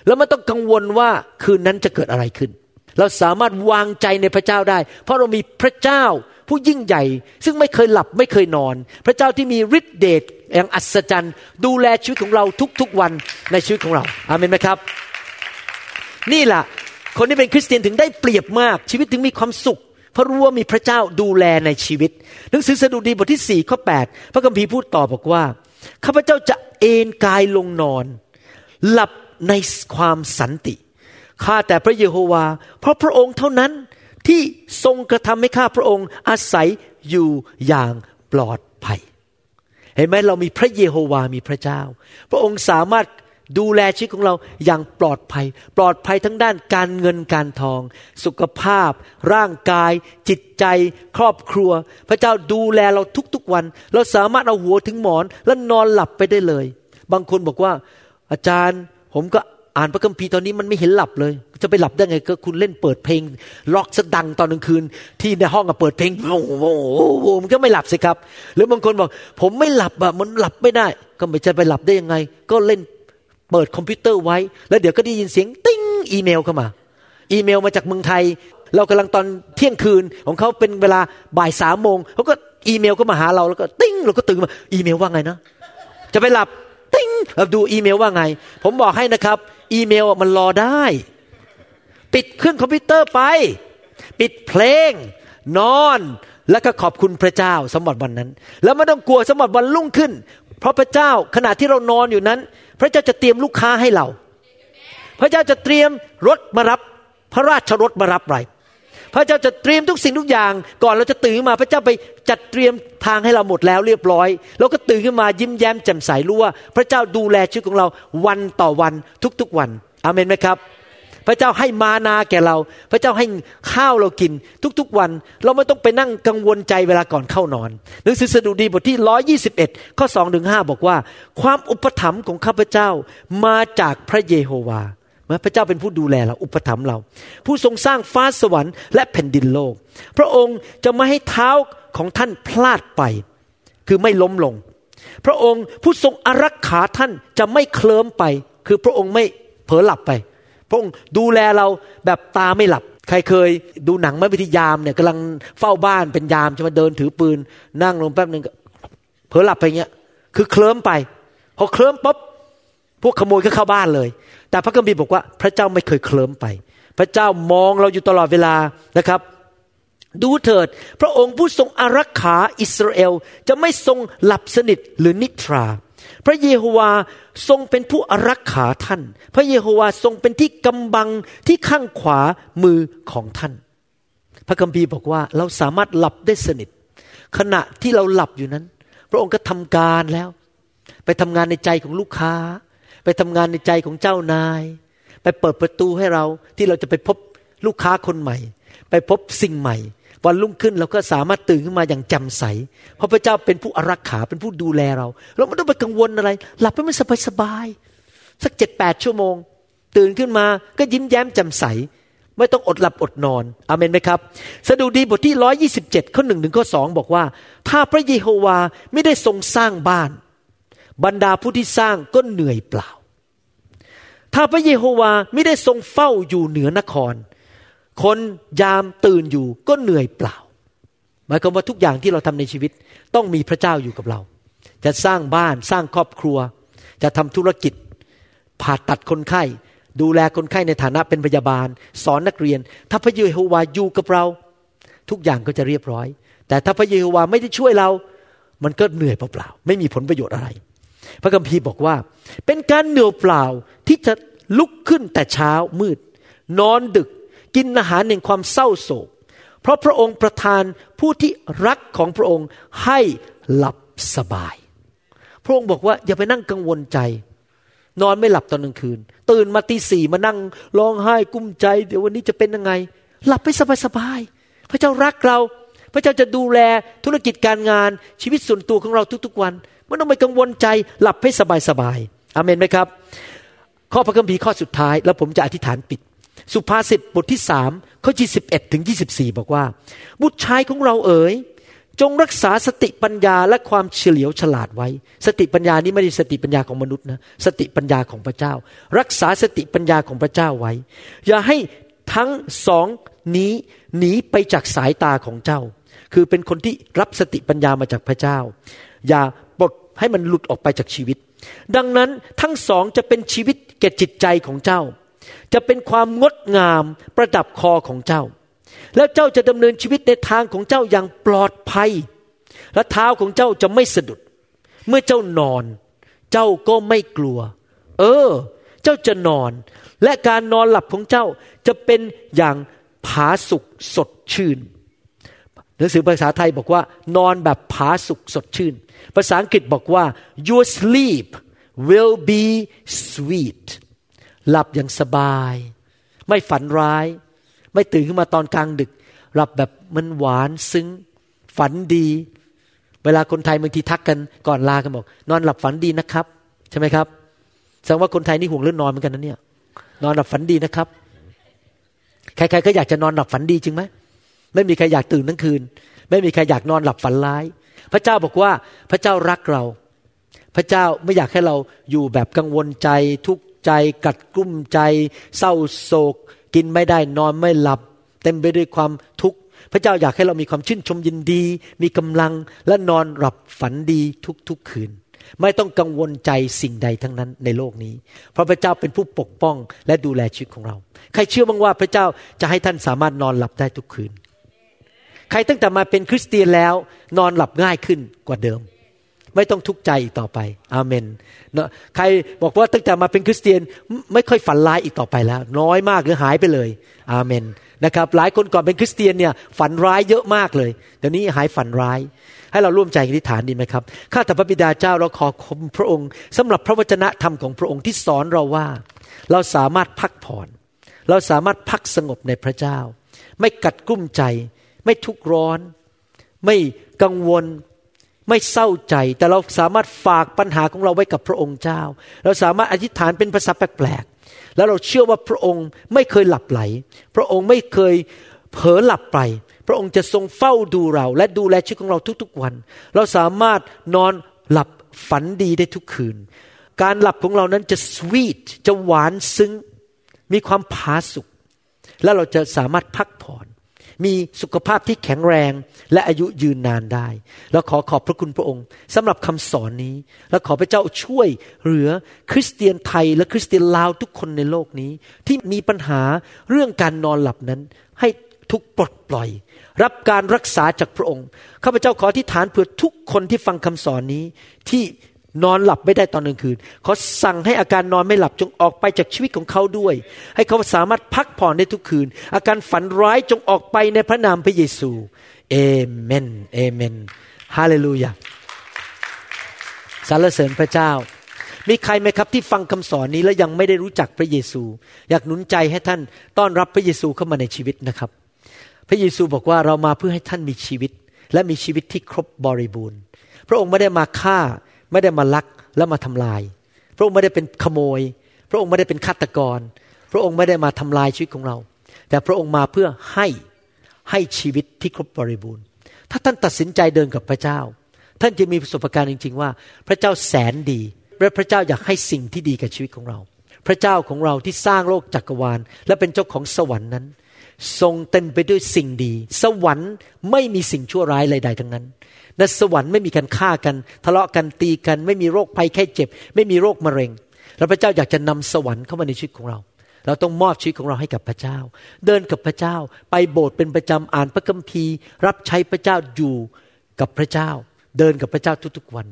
แล้วไม่ต้องกังวลว่าคืนนั้นจะเกิดอะไรขึ้น เราสามารถวางใจในพระเจ้าได้ เพราะเรามีพระเจ้าผู้ยิ่งใหญ่ ซึ่งไม่เคยหลับไม่เคยนอน พระเจ้าที่มีฤทธิเดชอย่างอัศจรรย์ ดูแลชีวิตของเราทุกๆวันในชีวิตของเรา อาเมนไหมครับ นี่แหละ คนที่เป็นคริสเตียนถึงได้เปรียบมากชีวิตถึงมีความสุข เพราะรู้ว่ามีพระเจ้าดูแลในชีวิต หนังสือสดุดีบทที่สี่ข้อ8พระคัมภีร์พูดต่อบอกว่าข้าพเจ้าจะเอนกายลงนอน หลับในความสันติข้าแต่พระเยโฮวา เพราะพระองค์เท่านั้นที่ทรงกระทำให้ข้าพระองค์อาศัยอยู่อย่างปลอดภัย เห็นไหมเรามีพระเยโฮวามีพระเจ้า พระองค์สามารถ ดูแลชีวิตของเราอย่างปลอดภัย ปลอดภัยทั้งด้านการเงินการทอง สุขภาพ ร่างกาย จิตใจ ครอบครัว พระเจ้าดูแลเราทุกๆวัน เราสามารถเอาหัวถึงหมอนแล้วนอนหลับไปได้เลย บางคนบอกว่า อาจารย์ผมก็อ่านพระคัมภีร์ตอนนี้มันไม่เห็นหลับเลย จะไปหลับได้ไงก็คุณเล่นเปิดเพลง ร็อกซะดังตอนกลางคืน ที่ในห้องก็เปิดเพลงโอ้โหมันก็ไม่หลับสิครับ หรือบางคนบอก ผมไม่หลับอะมันหลับไม่ได้ ก็ไม่จะไปหลับได้ยังไง ก็เล่น เปิดคอมพิวเตอร์ไว้ แล้วเดี๋ยวก็ได้ยินเสียงติ้งอีเมลเข้ามา อีเมลมาจากเมืองไทย เรากำลังตอนเที่ยงคืนของเขาเป็นเวลาบ่ายสามโมงเขาก็อีเมลก็มาหาเราแล้วก็ติ้งเราก็ตื่นมาอีเมลว่าไงนะ จะไปหลับติ้งเราดูอีเมลว่าไง ผมบอกให้นะครับ อีเมลมันรอได้ ปิดเครื่องคอมพิวเตอร์ไป ปิดเพลง นอน แล้วก็ขอบคุณพระเจ้าสำหรับวันนั้น แล้วไม่ต้องกลัวสำหรับวันรุ่งขึ้น เพราะพระเจ้าขณะที่เรานอนอยู่นั้น พระเจ้าจะเตรียมลูกค้าให้เรา พระเจ้าจะเตรียมรถมารับ พระราชรถมารับไรพระเจ้าจะเตรียมทุกสิ่งทุกอย่าง ก่อนเราจะตื่นมาพระเจ้าไปจัดเตรียมทางให้เราหมดแล้วเรียบร้อยเราก็ตื่นขึ้นมายิ้มแย้มแจ่มใสรู้ว่า พระเจ้าดูแลชีวิตของเราวันต่อวันทุกๆวันอเมนไหมครับ พระเจ้าให้มานาแก่เรา พระเจ้าให้ข้าวเรากินทุกๆวัน เราไม่ต้องไปนั่งกังวลใจเวลาก่อนเข้านอน หนังสือสดุดีบทที่121ข้อ2ถึง5บอกว่า ความอุปถัมภ์ของข้าพเจ้ามาจากพระเยโฮวาพระเจ้าเป็นผู้ดูแลเราอุปถัมภ์เรา ผู้ทรงสร้างฟ้าสวรรค์และแผ่นดินโลก พระองค์จะไม่ให้เท้าของท่านพลาดไป คือไม่ล้มลง พระองค์ผู้ทรงอารักขาท่านจะไม่เคลิ้มไป คือพระองค์ไม่เผลอหลับไป พระองค์ดูแลเราแบบตาไม่หลับ ใครเคยดูหนังไม่วิทยามเนี่ยกำลังเฝ้าบ้านเป็นยามจะมาเดินถือปืน นั่งลงแป๊บหนึ่งเผลอหลับไปเงี้ย คือเคลิ้มไป พอเคลิ้มปุ๊บพวกขโมยก็เข้าบ้านเลย แต่พระคัมภีร์บอกว่าพระเจ้าไม่เคยเคลิ้มไป พระเจ้ามองเราอยู่ตลอดเวลานะครับ ดูเถิด พระองค์ผู้ทรงอารักขาอิสราเอลจะไม่ทรงหลับสนิทหรือนิทรา พระเยโฮวาทรงเป็นผู้อารักขาท่าน พระเยโฮวาทรงเป็นที่กำบังที่ข้างขวามือของท่าน พระคัมภีร์บอกว่าเราสามารถหลับได้สนิท ขณะที่เราหลับอยู่นั้น พระองค์ก็ทำการแล้ว ไปทำงานในใจของลูกค้า ไปทำงานในใจของเจ้านาย ไปเปิดประตูให้เราที่เราจะไปพบลูกค้าคนใหม่ ไปพบสิ่งใหม่ วันรุ่งขึ้นเราก็สามารถตื่นขึ้นมาอย่างจำใส เพราะพระเจ้าเป็นผู้อารักขาเป็นผู้ดูแลเรา เราไม่ต้องไปกังวลอะไร หลับให้มันสบายสบายสักเจ็ดแปดชั่วโมง ตื่นขึ้นมาก็ยิ้มแย้มแจ่มใส ไม่ต้องอดหลับอดนอนอเมนไหมครับ สดุดีบทที่ร้อยี่สิบเจ็ดข้อหนึ่งถึงข้อสองบอกว่า ถ้าพระเยโฮวาไม่ได้ทรงสร้างบ้าน บรรดาผู้ที่สร้างก็เหนื่อยเปล่า ถ้าพระเยโฮวาไม่ได้ทรงเฝ้าอยู่เหนือนคร คนยามตื่นอยู่ก็เหนื่อยเปล่า หมายความว่าทุกอย่างที่เราทำในชีวิตต้องมีพระเจ้าอยู่กับเรา จะสร้างบ้านสร้างครอบครัว จะทำธุรกิจ ผ่าตัดคนไข้ ดูแลคนไข้ในฐานะเป็นพยาบาล สอนนักเรียน ถ้าพระเยโฮวาอยู่กับเรา ทุกอย่างก็จะเรียบร้อย แต่ถ้าพระเยโฮวาไม่ได้ช่วยเรา มันก็เหนื่อยเปล่าๆไม่มีผลประโยชน์อะไร พระคัมภีร์บอกว่า เป็นการเหนื่อยเปล่าที่จะลุกขึ้นแต่เช้ามืด นอนดึก กินอาหารในความเศร้าโศก เพราะพระองค์ประทานผู้ที่รักของพระองค์ให้หลับสบาย พระองค์บอกว่าอย่าไปนั่งกังวลใจ นอนไม่หลับตอนกลางคืน ตื่นมาตีสี่มานั่งร้องไห้กุ้มใจ เดี๋ยววันนี้จะเป็นยังไง หลับไปสบายๆพระเจ้ารักเรา พระเจ้าจะดูแลธุรกิจการงานชีวิตส่วนตัวของเราทุกๆวันไม่ต้องไปกังวลใจหลับให้สบายสบายอเมนไหมครับ ข้อพระคัมภีร์ข้อสุดท้าย แล้วผมจะอธิษฐานปิด สุภาษิตบทที่สามข้อยี่สิบเอ็ดถึงยี่สิบสี่บอกว่า บุตรชายของเราเอ๋ย จงรักษาสติปัญญาและความเฉลียวฉลาดไว้ สติปัญญานี้ไม่ได้สติปัญญาของมนุษย์นะ สติปัญญาของพระเจ้า รักษาสติปัญญาของพระเจ้าไว้ อย่าให้ทั้งสองนี้หนีไปจากสายตาของเจ้า คือเป็นคนที่รับสติปัญญามาจากพระเจ้า อย่าปลดให้มันหลุดออกไปจากชีวิต ดังนั้นทั้งสองจะเป็นชีวิตแก่จิตใจของเจ้า จะเป็นความงดงามประดับคอของเจ้า แล้วเจ้าจะดำเนินชีวิตในทางของเจ้าอย่างปลอดภัย และเท้าของเจ้าจะไม่สะดุด เมื่อเจ้านอน เจ้าก็ไม่กลัว เออ เจ้าจะนอน และการนอนหลับของเจ้าจะเป็นอย่างผาสุกสดชื่นหนังสือภาษาไทยบอกว่า นอนแบบผาสุกสดชื่น ภาษาอังกฤษบอกว่า your sleep will be sweet หลับอย่างสบาย ไม่ฝันร้าย ไม่ตื่นขึ้นมาตอนกลางดึก หลับแบบมันหวานซึ้ง ฝันดี เวลาคนไทยบางทีทักกันก่อนลากันบอก นอนหลับฝันดีนะครับ ใช่ไหมครับแสดงว่าคนไทยนี่ห่วงเรื่องนอนเหมือนกันนะเนี่ย นอนหลับฝันดีนะครับ ใครๆก็อยากจะนอนหลับฝันดีจริงไหมไม่มีใครอยากตื่นทั้งคืน ไม่มีใครอยากนอนหลับฝันร้าย พระเจ้าบอกว่าพระเจ้ารักเรา พระเจ้าไม่อยากให้เราอยู่แบบกังวลใจทุก ใจ กัดกุ้มใจ เศร้าโศก กินไม่ได้นอนไม่หลับ เต็มไปด้วยความทุกข์พระเจ้าอยากให้เรามีความชื่นชมยินดี มีกำลังและนอนหลับฝันดีทุกๆคืน ไม่ต้องกังวลใจสิ่งใดทั้งนั้นในโลกนี้ เพราะพระเจ้าเป็นผู้ปกป้องและดูแลชีวิตของเรา ใครเชื่อบ้างว่าพระเจ้าจะให้ท่านสามารถนอนหลับได้ทุกคืน ใครตั้งแต่มาเป็นคริสเตียนแล้ว นอนหลับง่ายขึ้นกว่าเดิม ไม่ต้องทุกข์ใจอีกต่อไป อาเมนเนาะใครบอกว่าตั้งแต่มาเป็นคริสเตียนไม่ค่อยฝันร้ายอีกต่อไปแล้ว น้อยมากหรือหายไปเลย อาเมนนะครับ หลายคนก่อนเป็นคริสเตียนเนี่ยฝันร้ายเยอะมากเลยเดี๋ยวนี้หายฝันร้าย ให้เราร่วมใจอธิษฐานดีไหมครับข้าแต่พระบิดาเจ้าเราขอคมพระองค์สำหรับพระวจนะธรรมของพระองค์ที่สอนเราว่า เราสามารถพักผ่อน เราสามารถพักสงบในพระเจ้า ไม่กัดกุ้มใจ ไม่ทุกข์ร้อน ไม่กังวล ไม่เศร้าใจแต่เราสามารถฝากปัญหาของเราไว้กับพระองค์เจ้า เราสามารถอธิษฐานเป็นภาษาแปลกๆแล้วเราเชื่อว่าพระองค์ไม่เคยหลับไหล พระองค์ไม่เคยเผลอหลับไป พระองค์จะทรงเฝ้าดูเรา และดูแลชีวิตของเราทุกๆวัน เราสามารถนอนหลับฝันดีได้ทุกคืน การหลับของเรานั้นจะสวีทจะหวานซึ้ง มีความผาสุกและเราจะสามารถพักผ่อน มีสุขภาพที่แข็งแรงและอายุยืนนานได้ แล้วขอขอบพระคุณพระองค์สำหรับคำสอนนี้ และขอพระเจ้าช่วยเหลือคริสเตียนไทยและคริสเตียนลาวทุกคนในโลกนี้ ที่มีปัญหาเรื่องการนอนหลับนั้น ให้ทุกปลดปล่อย รับการรักษาจากพระองค์ข้าพเจ้าขอที่ฐานเพื่อทุกคนที่ฟังคำสอนนี้ที่ นอนหลับไม่ได้ตอนกลางคืนเขอสั่งให้อาการนอนไม่หลับจงออกไปจากชีวิตของเขาด้วย ให้เขาสามารถพักผ่อนได้ทุกคืน อาการฝันร้ายจงออกไปในพระนามพระเยซูเอเมนเอเมนฮาเลลูยาสรรเสริญพระเจ้า มีใครไหมครับที่ฟังคำสอนนี้แล้วยังไม่ได้รู้จักพระเยซู อยากหนุนใจให้ท่านต้อนรับพระเยซูเข้ามาในชีวิตนะครับ พระเยซูบอกว่าเรามาเพื่อให้ท่านมีชีวิต และมีชีวิตที่ครบบริบูรณ์ พระองค์ไม่ได้มาฆ่า ไม่ได้มาลักและมาทำลาย พระองค์ไม่ได้เป็นขโมย พระองค์ไม่ได้เป็นฆาตกร พระองค์ไม่ได้มาทำลายชีวิตของเรา แต่พระองค์มาเพื่อให้ให้ชีวิตที่ครบบริบูรณ์ ถ้าท่านตัดสินใจเดินกับพระเจ้า ท่านจะมีประสบการณ์จริง ๆ ว่า พระเจ้าแสนดีและพระเจ้าอยากให้สิ่งที่ดีกับชีวิตของเรา พระเจ้าของเราที่สร้างโลกจักรวาล และเป็นเจ้าของสวรรค์นั้น ทรงเต็มไปด้วยสิ่งดี สวรรค์ไม่มีสิ่งชั่วร้ายใดๆทั้งนั้นในสวรรค์ไม่มีการฆ่ากัน ทะเลาะกันตีกัน ไม่มีโรคภัยแค่เจ็บ ไม่มีโรคมะเร็ง แล้วพระเจ้าอยากจะนำสวรรค์เข้ามาในชีวิตของเรา เราต้องมอบชีวิตของเราให้กับพระเจ้า เดินกับพระเจ้า ไปโบสถ์เป็นประจำอ่านพระคัมภีร์ รับใช้พระเจ้าอยู่กับพระเจ้า เดินกับพระเจ้าทุกๆวัน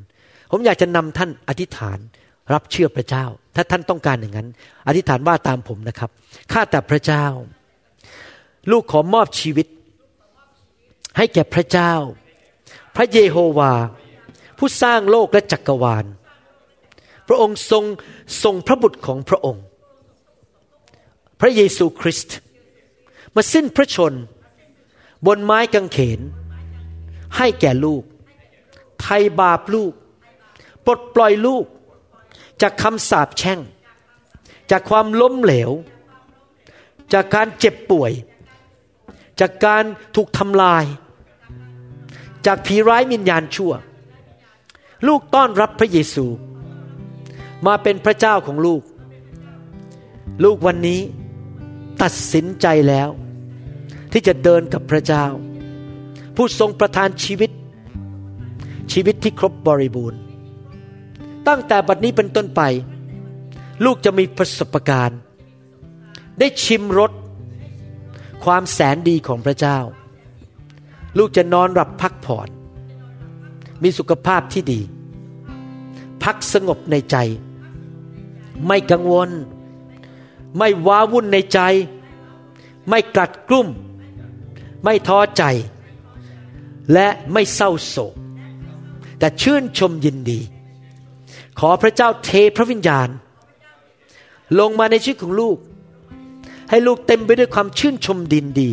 ผมอยากจะนำท่านอธิษฐานรับเชื่อพระเจ้า ถ้าท่านต้องการอย่างนั้น อธิษฐานว่าตามผมนะครับข้าแต่พระเจ้า ลูกขอมอบชีวิต ให้แก่พระเจ้า พระเยโฮวา ผู้สร้างโลกและจักรวาล พระองค์ทรงทรงพระบุตรของพระองค์ พระเยซูคริสต์มาสิ้นพระชน บนไม้กางเขน ให้แก่ลูก ไทยบาปลูก ปลดปล่อยลูก จากคำสาปแช่ง จากความล้มเหลว จากการเจ็บป่วย จากการถูกทำลาย จากผีร้ายมิญญาณชั่ว ลูกต้อนรับพระเยซู มาเป็นพระเจ้าของลูก ลูกวันนี้ตัดสินใจแล้ว ที่จะเดินกับพระเจ้า ผู้ทรงประทานชีวิต ชีวิตที่ครบบริบูรณ์ ตั้งแต่บัดนี้เป็นต้นไป ลูกจะมีประสบการณ์ ได้ชิมรส ความแสนดีของพระเจ้า ลูกจะนอนหลับพักผ่อน มีสุขภาพที่ดี พักสงบในใจ ไม่กังวล ไม่ว้าวุ่นในใจ ไม่กลัดกลุ้ม ไม่ท้อใจ และไม่เศร้าโศก แต่ชื่นชมยินดี ขอพระเจ้าเทพระวิญญาณ ลงมาในชีวิตของลูก ให้ลูกเต็มไปด้วยความชื่นชมดินดี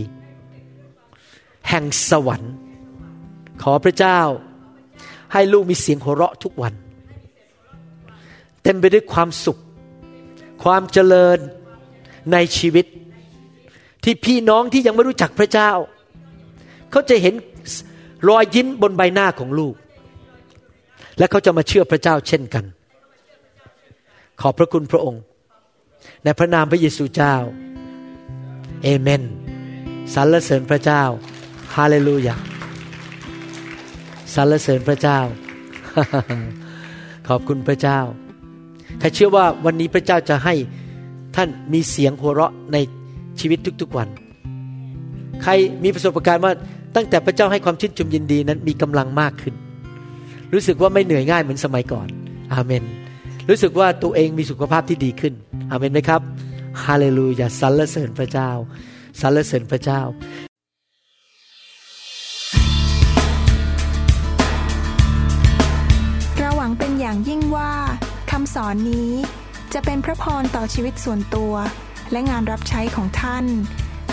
แห่งสวรรค์ ขอพระเจ้า ให้ลูกมีเสียงหัวเราะทุกวัน เต็มไปด้วยความสุข ความเจริญในชีวิต ที่พี่น้องที่ยังไม่รู้จักพระเจ้า เขาจะเห็นรอยยิ้มบนใบหน้าของลูก และเขาจะมาเชื่อพระเจ้าเช่นกัน ขอบพระคุณพระองค์ ในพระนามพระเยซูเจ้า เอเมนสรรเสริญพระเจ้าฮาเลลูยาสรรเสริญพระเจ้า ขอบคุณพระเจ้าใครเชื่อว่าวันนี้พระเจ้าจะให้ท่านมีเสียงหัวเราะในชีวิตทุกๆวัน ใครมีประสบการณ์ว่าตั้งแต่พระเจ้าให้ความชื่นชมยินดีนั้นมีกำลังมากขึ้น รู้สึกว่าไม่เหนื่อยง่ายเหมือนสมัยก่อน อาเมน รู้สึกว่าตัวเองมีสุขภาพที่ดีขึ้น อาเมนไหมครับ ฮาเลลูยาสรรเสริญพระเจ้าสรรเสริญพระเจ้าเราหวังเป็นอย่างยิ่งว่าคำสอนนี้จะเป็นพระพรต่อชีวิตส่วนตัว และงานรับใช้ของท่าน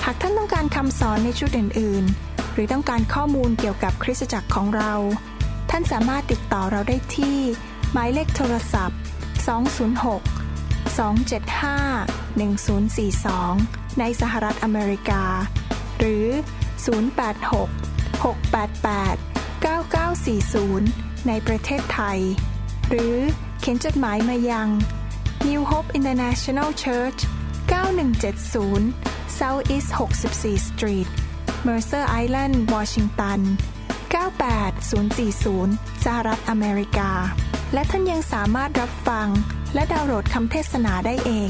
หากท่านต้องการคำสอนในชุดอื่น ๆ หรือต้องการข้อมูลเกี่ยวกับคริสตจักรของเรา ท่านสามารถติดต่อเราได้ที่ หมายเลขโทรศัพท์ 206 275 1042 ในสหรัฐอเมริกา หรือ 086 688 9940 ในประเทศไทย หรือเขียนจดหมายมายัง New Hope International Church 9170 South East 64 Street Mercer Island Washington 98040 สหรัฐอเมริกา และท่านยังสามารถรับฟัง และดาวน์โหลดคำเทศนาได้เอง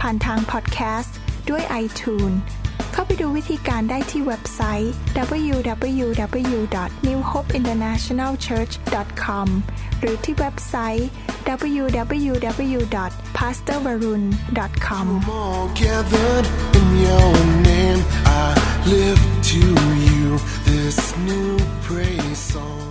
ผ่านทางพอดแคสต์ด้วย iTunes เข้าไปดูวิธีการได้ที่เว็บไซต์ www.newhopeinternationalchurch.com หรือที่เว็บไซต์ www.pastorvarun.com Lift to you this new praise song.